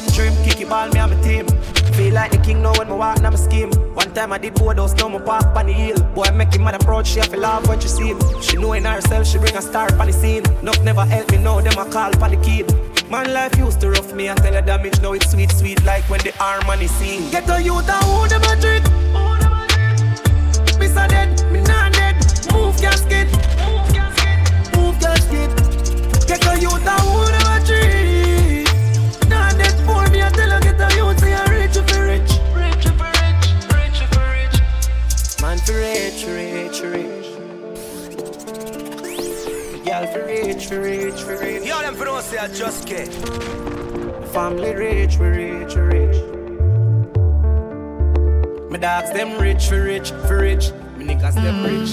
Them dream. Kick it ball, me and my team. Feel like the king now when me walk now my scheme. One time I did board house, now me park on the hill. Boy, I make him mad approach, she have to laugh when she see him. She know in herself, she bring a star on the scene. Nothing never help me now, them a call for the kid. Man, life used to rough me and tell her damage, now it's sweet, sweet like when the harmony sing. Get a youth and who them a trick. Miss a dead, me not dead. Move casket, move casket, move casket. Get a youth and who for rich, for rich, for rich. Yo, them for don't say I just get. Family rich, we rich, we rich. My dogs them rich, for rich, for rich. My niggas them mm. rich.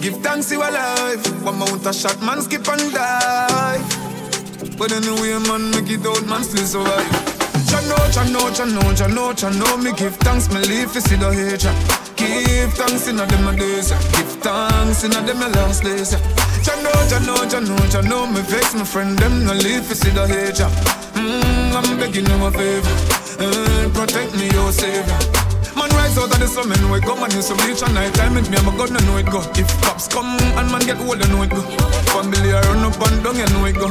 Give thanks you alive. One mount a shot, man skip and die. But anyway, man, make it out, man still survive. Chano, chano, chano, chano, chano. Me give thanks, me live to see the hate. Give thanks in a them days. Give thanks in a them last days. ya. Chano, chano, chano, chano. Me vex my friend, them no live to see the hate. ya. Mm, I'm begging you a favor. Eh, protect me, your savior. Man rise out of the sun, man, we come and some reach and night time with me, I'm a god, I know it go. If cops come and man get old, I know it go. Family I run up and down, you know it go.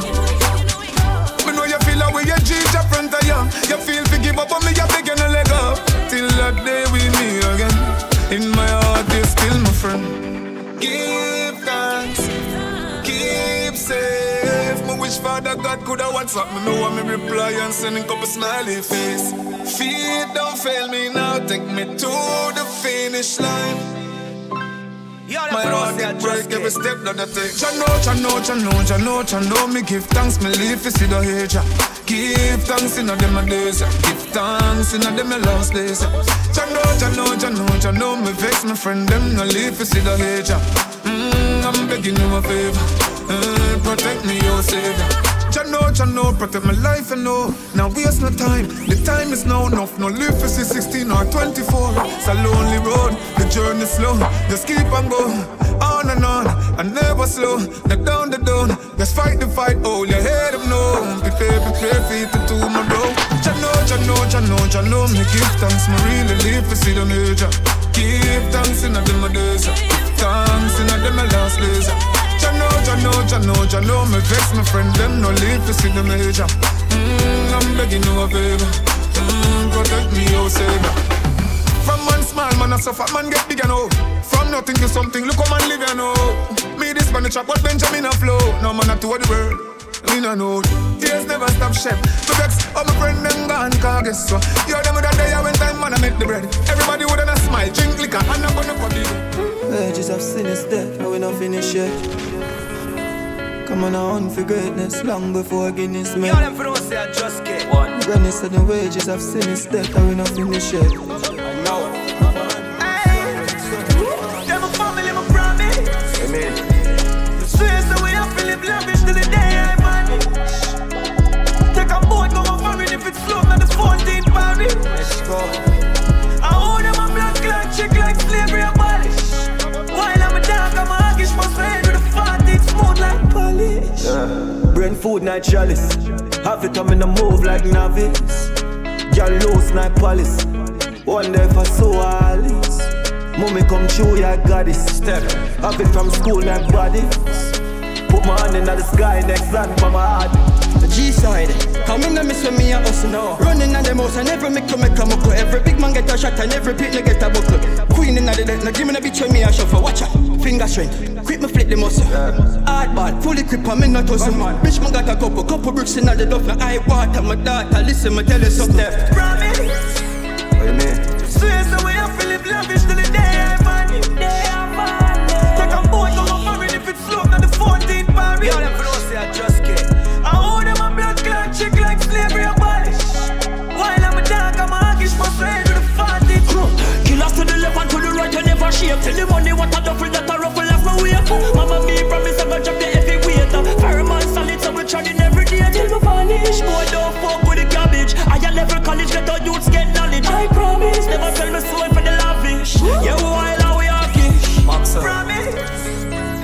Me know you feel away, you cheat your front of you. You feel to give up on me, you beg you no let go. Till that day still my friend. Give thanks, keep safe. My wish Father God could have WhatsApp me. Me want me reply and send a couple smiley face. Feet don't fail me now, take me to the finish line. My heart get break every step that I take. Chano, chano, chano, chano, chano. Me give thanks, me live to see the age. Give thanks in a them a days. Give thanks in a them a last days. ya. Chano, chano, chano, chano. Me vex my friend them no live to see the ya. Mm, I'm begging you a favor. Eh, protect me, your savior. Chano, chano, protect my life, you know. Now waste no time. The time is now enough. No live for see 16 or 24. It's a lonely road. The journey slow. Just keep on going. On and on. And never slow. Knock down the down. Just fight the fight. Hold your head up, no. Prepare, prepare for it to tomorrow. Chano, chano, chano, chano. Me give thanks. Me really live to see the major. Give thanks in a a days. Thanks in a a last days. Chano, chano, chano, chano Me vex my friend, them no live to see the major mm, I'm begging you a favor mm, Protect me, oh savior man small, man a suffer, man get bigger and oh From nothing to something, look how man live and know. Me this man a chop, but Benjamin a flow No man a tour the world me no know Tears never stop shed To vex, all my friend them gone Cause guess so You them with a day when time man I make the bread Everybody with a smile, drink liquor And I'm gonna put it Wages of sin is death, and we not finish yet. Come on, I hunt for greatness long before Guinness Yo, met. them for don't say I just get. One. Granny said the wages of sin is death, and we not finish yet. Till the day I vanish. Take a boat, go a foreign if it's flown on the 14th parish. Let's go. I hold them a blood clot chick like slavery abolish. While I'm a dog, I'm a hoggish, must head with a 14th smooth like polish. Yeah. Brain food, night chalice. Have it, I'm in a move like novice. Girl loose like police. Wonder if I saw Alice. Mommy come true, yeah, goddess. Step. Have it from school like bodies. Put my hand in the sky, next land by my heart. The G side, come in and miss when me a hustle now. Running on the mouse and every make to make a muckle. Every big man get a shot and every pit get a buckle. Queen in the deck, now give me the bitch when me a shuffle. Watch out, finger strength, quick me flip the muscle. Hardball, fully equipped, I'm in a tussle. Bitch man got a couple, couple bricks in the duff. Now I water my daughter, listen me tell you something. Promise. What do you mean? Swear so we have to live lavish till the day I vanish. Day I party. Yo, them for say I just get. I hold them a blood clot chick like slavery abolish. While I'm a dog, I'm a hoggish, my friend with a fatty. Killers to the left and to the right, you never shake. Tell the money what a duffel that a ruffle left my way. Mama me promise I'm gonna drop the heavy weight. Fire solid, so we trying every day till we vanish. Boy, don't fuck with the cabbage. I level college, get our youths get knowledge. I promise, never sell my soul for the lavish. Yeah, while we are kish. Promise.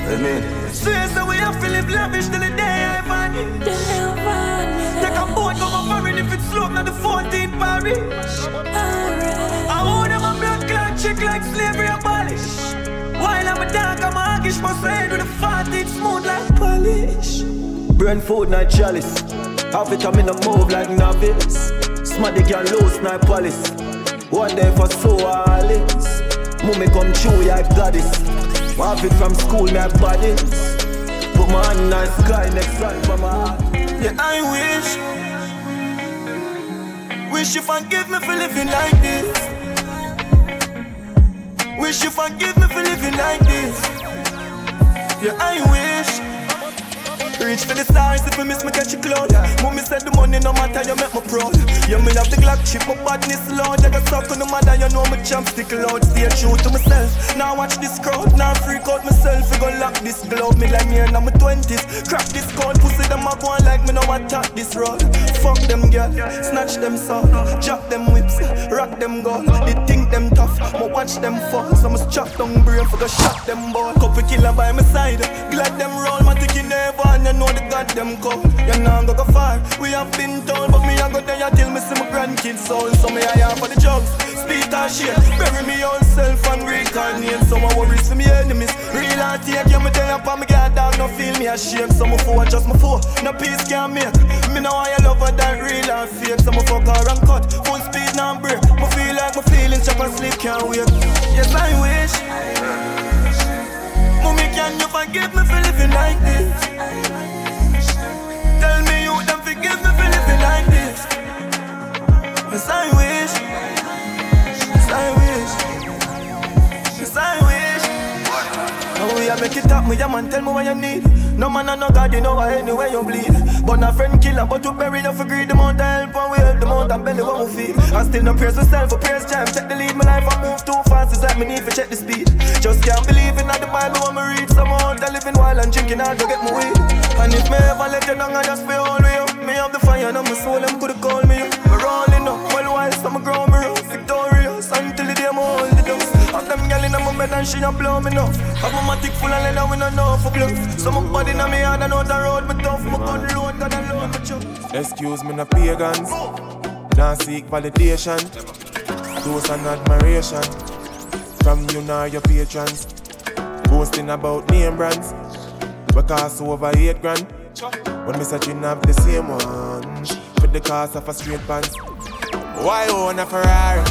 Amen. Take a boat, go for foreign if it's slow, not the 14th parish. I own them a blood clot chick like slavery abolish. While I'm a dog, I'm a hoggish, my side with a fat, it's smooth like polish. Brain food, not chalice. Half it, I'm in a move like novice. Smaddy can lose, not police. One day for so Alice. Mummy come true, yeah, goddess. Half it from school, my body. Put my hand in the sky, next time heart. Yeah, I wish. Wish you forgive me for living like this. Wish you forgive me for living like this. Yeah, I wish. Reach for the stars if I miss me catch you cloud. Mommy said the money no matter you make me proud. Yeah, me have the Glock chip, my badness loud. I got stuck on the mother, you know me champ stick loud. Stay true to myself. Now watch this crowd, now freak out myself. We gon' lock this glove. Me like me in my twenties. Crack this code, pussy them a go on like me no attack this road. Fuck them girl, snatch them soul, drop them whips, rock them gold. They think them tough, but watch them fall. So must chop down brain for go shot them ball. Couple killer by my side, glad them roll. My ticket never you know the goddamn come. You know I'm go far. We have been told, but me I go there till me see my grandkids soul. So me I have for the drugs, speed and shit. Bury me own self and reincarnate. Some my worries for me enemies. Real and take you me tell you on me get down, no feel me ashamed. Some of four just my four, no peace can make. Me know I love her that real and fake. Some of fuck her and cut, full speed now break. Me feel like my feelings chop and sleep can't wait. Yes I wish. Mommy, can you forgive me for living like this? Up, me a man, tell me what you need. No man and no God, you know why anyway you bleed. But a friend killer, but you bury you for greed. The amount of help and we help, the amount belly what we feed. I still no praise myself for praise jam. Check the lead, my life I move too fast. It's like me need to check the speed. Just can't believe in all the Bible when me read. Some out there living while I'm drinking hard to get my weed. And if me ever let you down, I just feel all way. Me have the fire on my soul, them could call me. Me rolling up, well while some grow me up. Victorious them gyal in my bed and she a blow me enough. Have my matic full of leather, we no know for bluff. So my body na me hard and out the road me tough. My gun load, got a load me chuck. Excuse me, no pagans. Now seek validation. Those and admiration. From you now your patrons. Boasting about name brands. We cost over eight grand. When me searching up the same one. For the cost of a straight pants. Why own a Ferrari?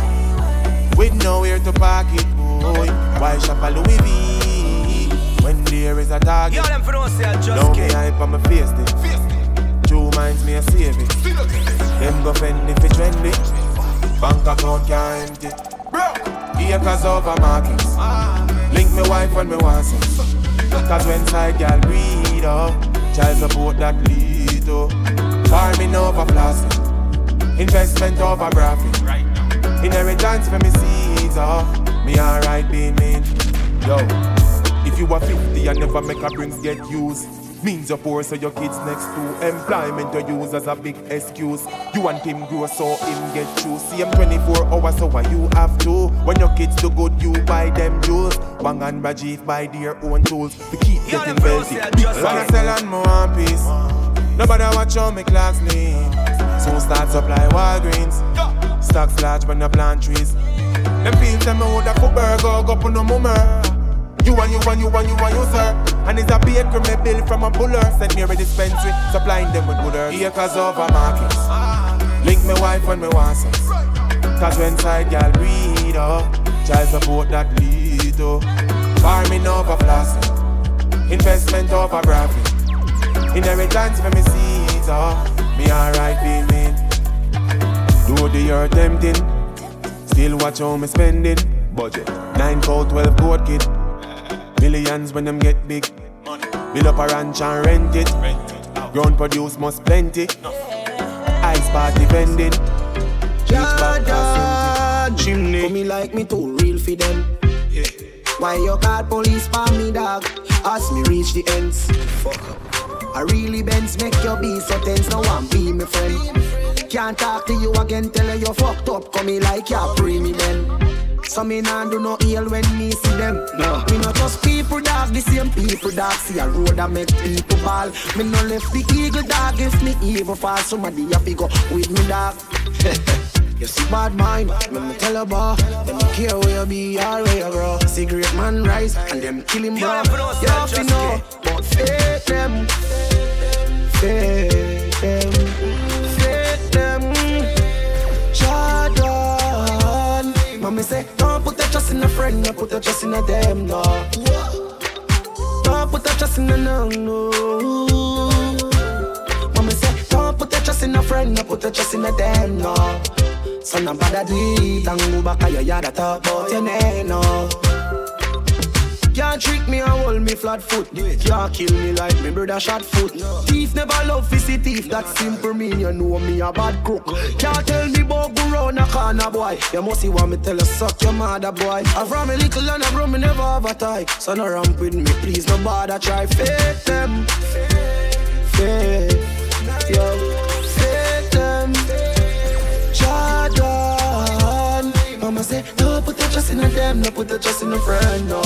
With nowhere to park it, boy. Why shop a Louis V? When there is a target. Yo, them for don't say I just me came. hype on my face day. Two minds me a save it. Them go fend if it trendy. Bank account can't empty. Acres over markets. Link me wife when me want some. Cause when side girl breed up, child support that lead up. Farming over plastic. Investment over profit. Inheritance for me seeds up. Me alright being mean. Yo, if you are 50 and never make a brings get used. Means you're poor, so your kids next to employment you use as a big excuse. You want him grow, so him get through. See him 24 hours, so why you have to? When your kids do good, you buy them jewels. Bang and Rajiv buy their own tools to keep getting wealthy. People wanna sell and more one piece. Nobody watch how me clocks lean. Soon start supply Walgreens. Stocks large when you plant trees. Them feel me woulda put burger go put no mummer. You and you and you and you and you, sir. And it's a baker me bill from a buller. Send me a dispensary, supplying them with good. Acres over markets. Link me wife when me want some. Cause when side girl breed up, child support that lead up. Farming over plastic, investment over profit. Inheritance for me seeds up. Me alright mean. Do the earth tempting. Still watch how me spending. Budget. 9 call 12 goat kid. Millions when them get big. Build up a ranch and rent it. Ground produce must plenty. Ice party vending. Jordan, chimney. Come me like me too real for them. Why you call police for me, dog? Ask me reach the ends. Fuck up. I really bends make your be so tense. No one be my friend. Can't talk to you again, tell you you fucked up. Come me like you pre me then. So me nah do no ill when me see them. No. Me not just people dog, the same people dog. See a road that make people ball. Me no left the eagle dog if me evil fall. Somebody to go with me dog. You see bad mind, let me tell you about Them care where you be or where you grow Cigarette man rise and them kill him bro You have to know, but fake them Fake them Mommy say, don't put your trust in a friend No put your trust in a them, no. Don't put your trust in a no, no Mommy say, don't put your trust in a friend No put your trust in a them, no. So no bother do it and go back to your yard talk about your name, no Can't trick me and hold me flat foot. Can't kill me like me brother shot foot. Thief never love see thief, that simple mean you know me a bad crook. Can't tell me about go round a corner boy. You must see what me tell you suck your mother boy. I from a little and I grow me never have a tie. So no ramp with me please no bother try. Fake them. Fake, yo. Jordan. Mama say, your trust in a them, no put your trust in a friend, no.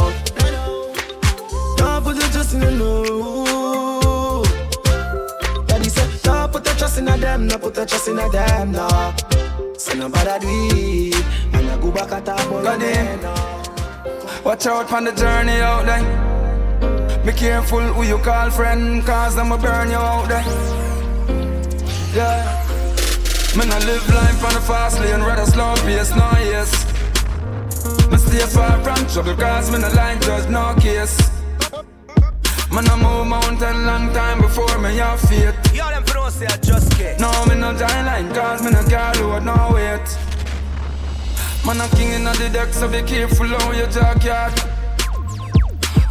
Don't put your trust in a no. Daddy said, don't put your trust in a them, no put your trust in a them, no. So nobody do it, and I go back at God in. Watch out on the journey out there. Be careful who you call friend, cause I'ma burn you out there. Yeah. Me no live life on a fast lane, rather slow pace, no yes. Stay far from trouble, cause me no like judge, no case. Man, I move mountain long time before me have faith. Yo, them for say I just get. No, me no giant line, cause me no carry load, no weight. Man, I'm king in the deck, so be careful how you jack yard.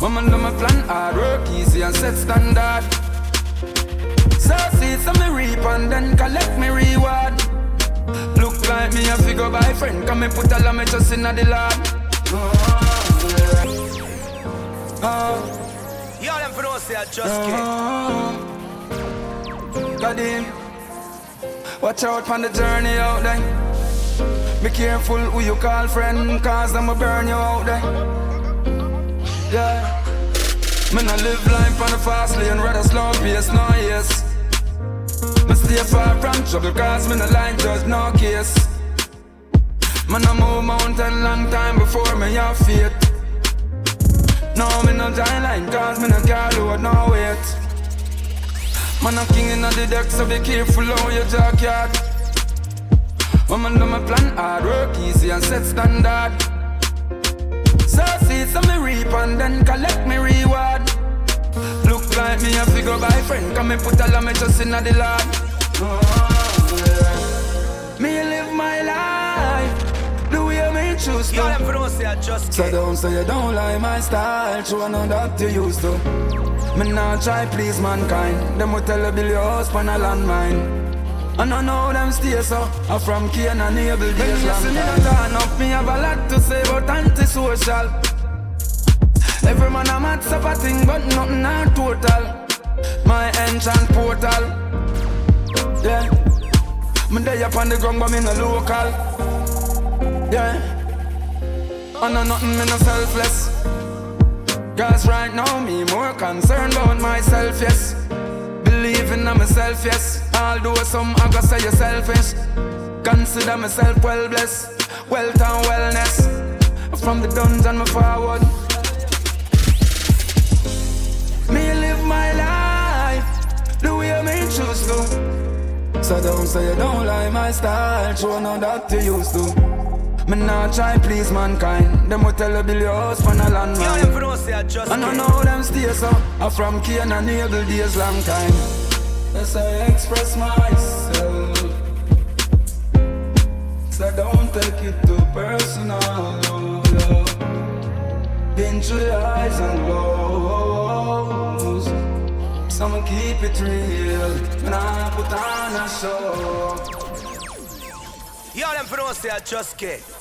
Woman, do my plan hard, work easy and set standard. So see some me reap and then collect me reward. Look like me a figure by friend, come me put all of me just in the lab. Yo, them for say I just oh. God in. Watch out on the journey out there. Be careful who you call friend, cause I'ma burn you out there. Yeah. Me no live life on a fast lane, rather slow pace, no yes. Me stay far from trouble cause me no like judge no case Man I move mountain long time before me have faith. No me no giant line cause me no carry load no weight. Man a king in the deck so be careful how you jack yard. Woman do my plan hard work easy and set standard. So see some me reap and then collect me reward. Look like me a figure by friend Come me put all of me just in the lab oh, yeah. Me live my life choose to Yo, them for say I just So don't say you don't like my style. True, I know that you used to. Me not try please mankind. Them will tell you build your house on a landmine. And I know them stay so I'm from Cain and Abel days long time me turn up, me have a lot to say about antisocial. Every man a mad stuff a thing, but nothing not total. My enchant portal, yeah. Me day up on the ground, but me no local, yeah. And no nothing, me no selfless. Cause right now me more concerned about myself, yes. Believing in myself, yes. Although some I go say you're selfish. Consider myself well blessed, wealth and wellness. From the dungeon, me forward. Me live my life the way me choose to. So don't say you don't like my style, show no that you used to. Me not try please mankind. Them will tell you build your house on a landmine. And I don't know them stay so. I'm from Cain and Abel days long time. Yes, I express myself. So don't take it too personal. No, no. Been through the highs and lows. So I'ma keep it real. When I put on a show. Y'all them for don't say I just get.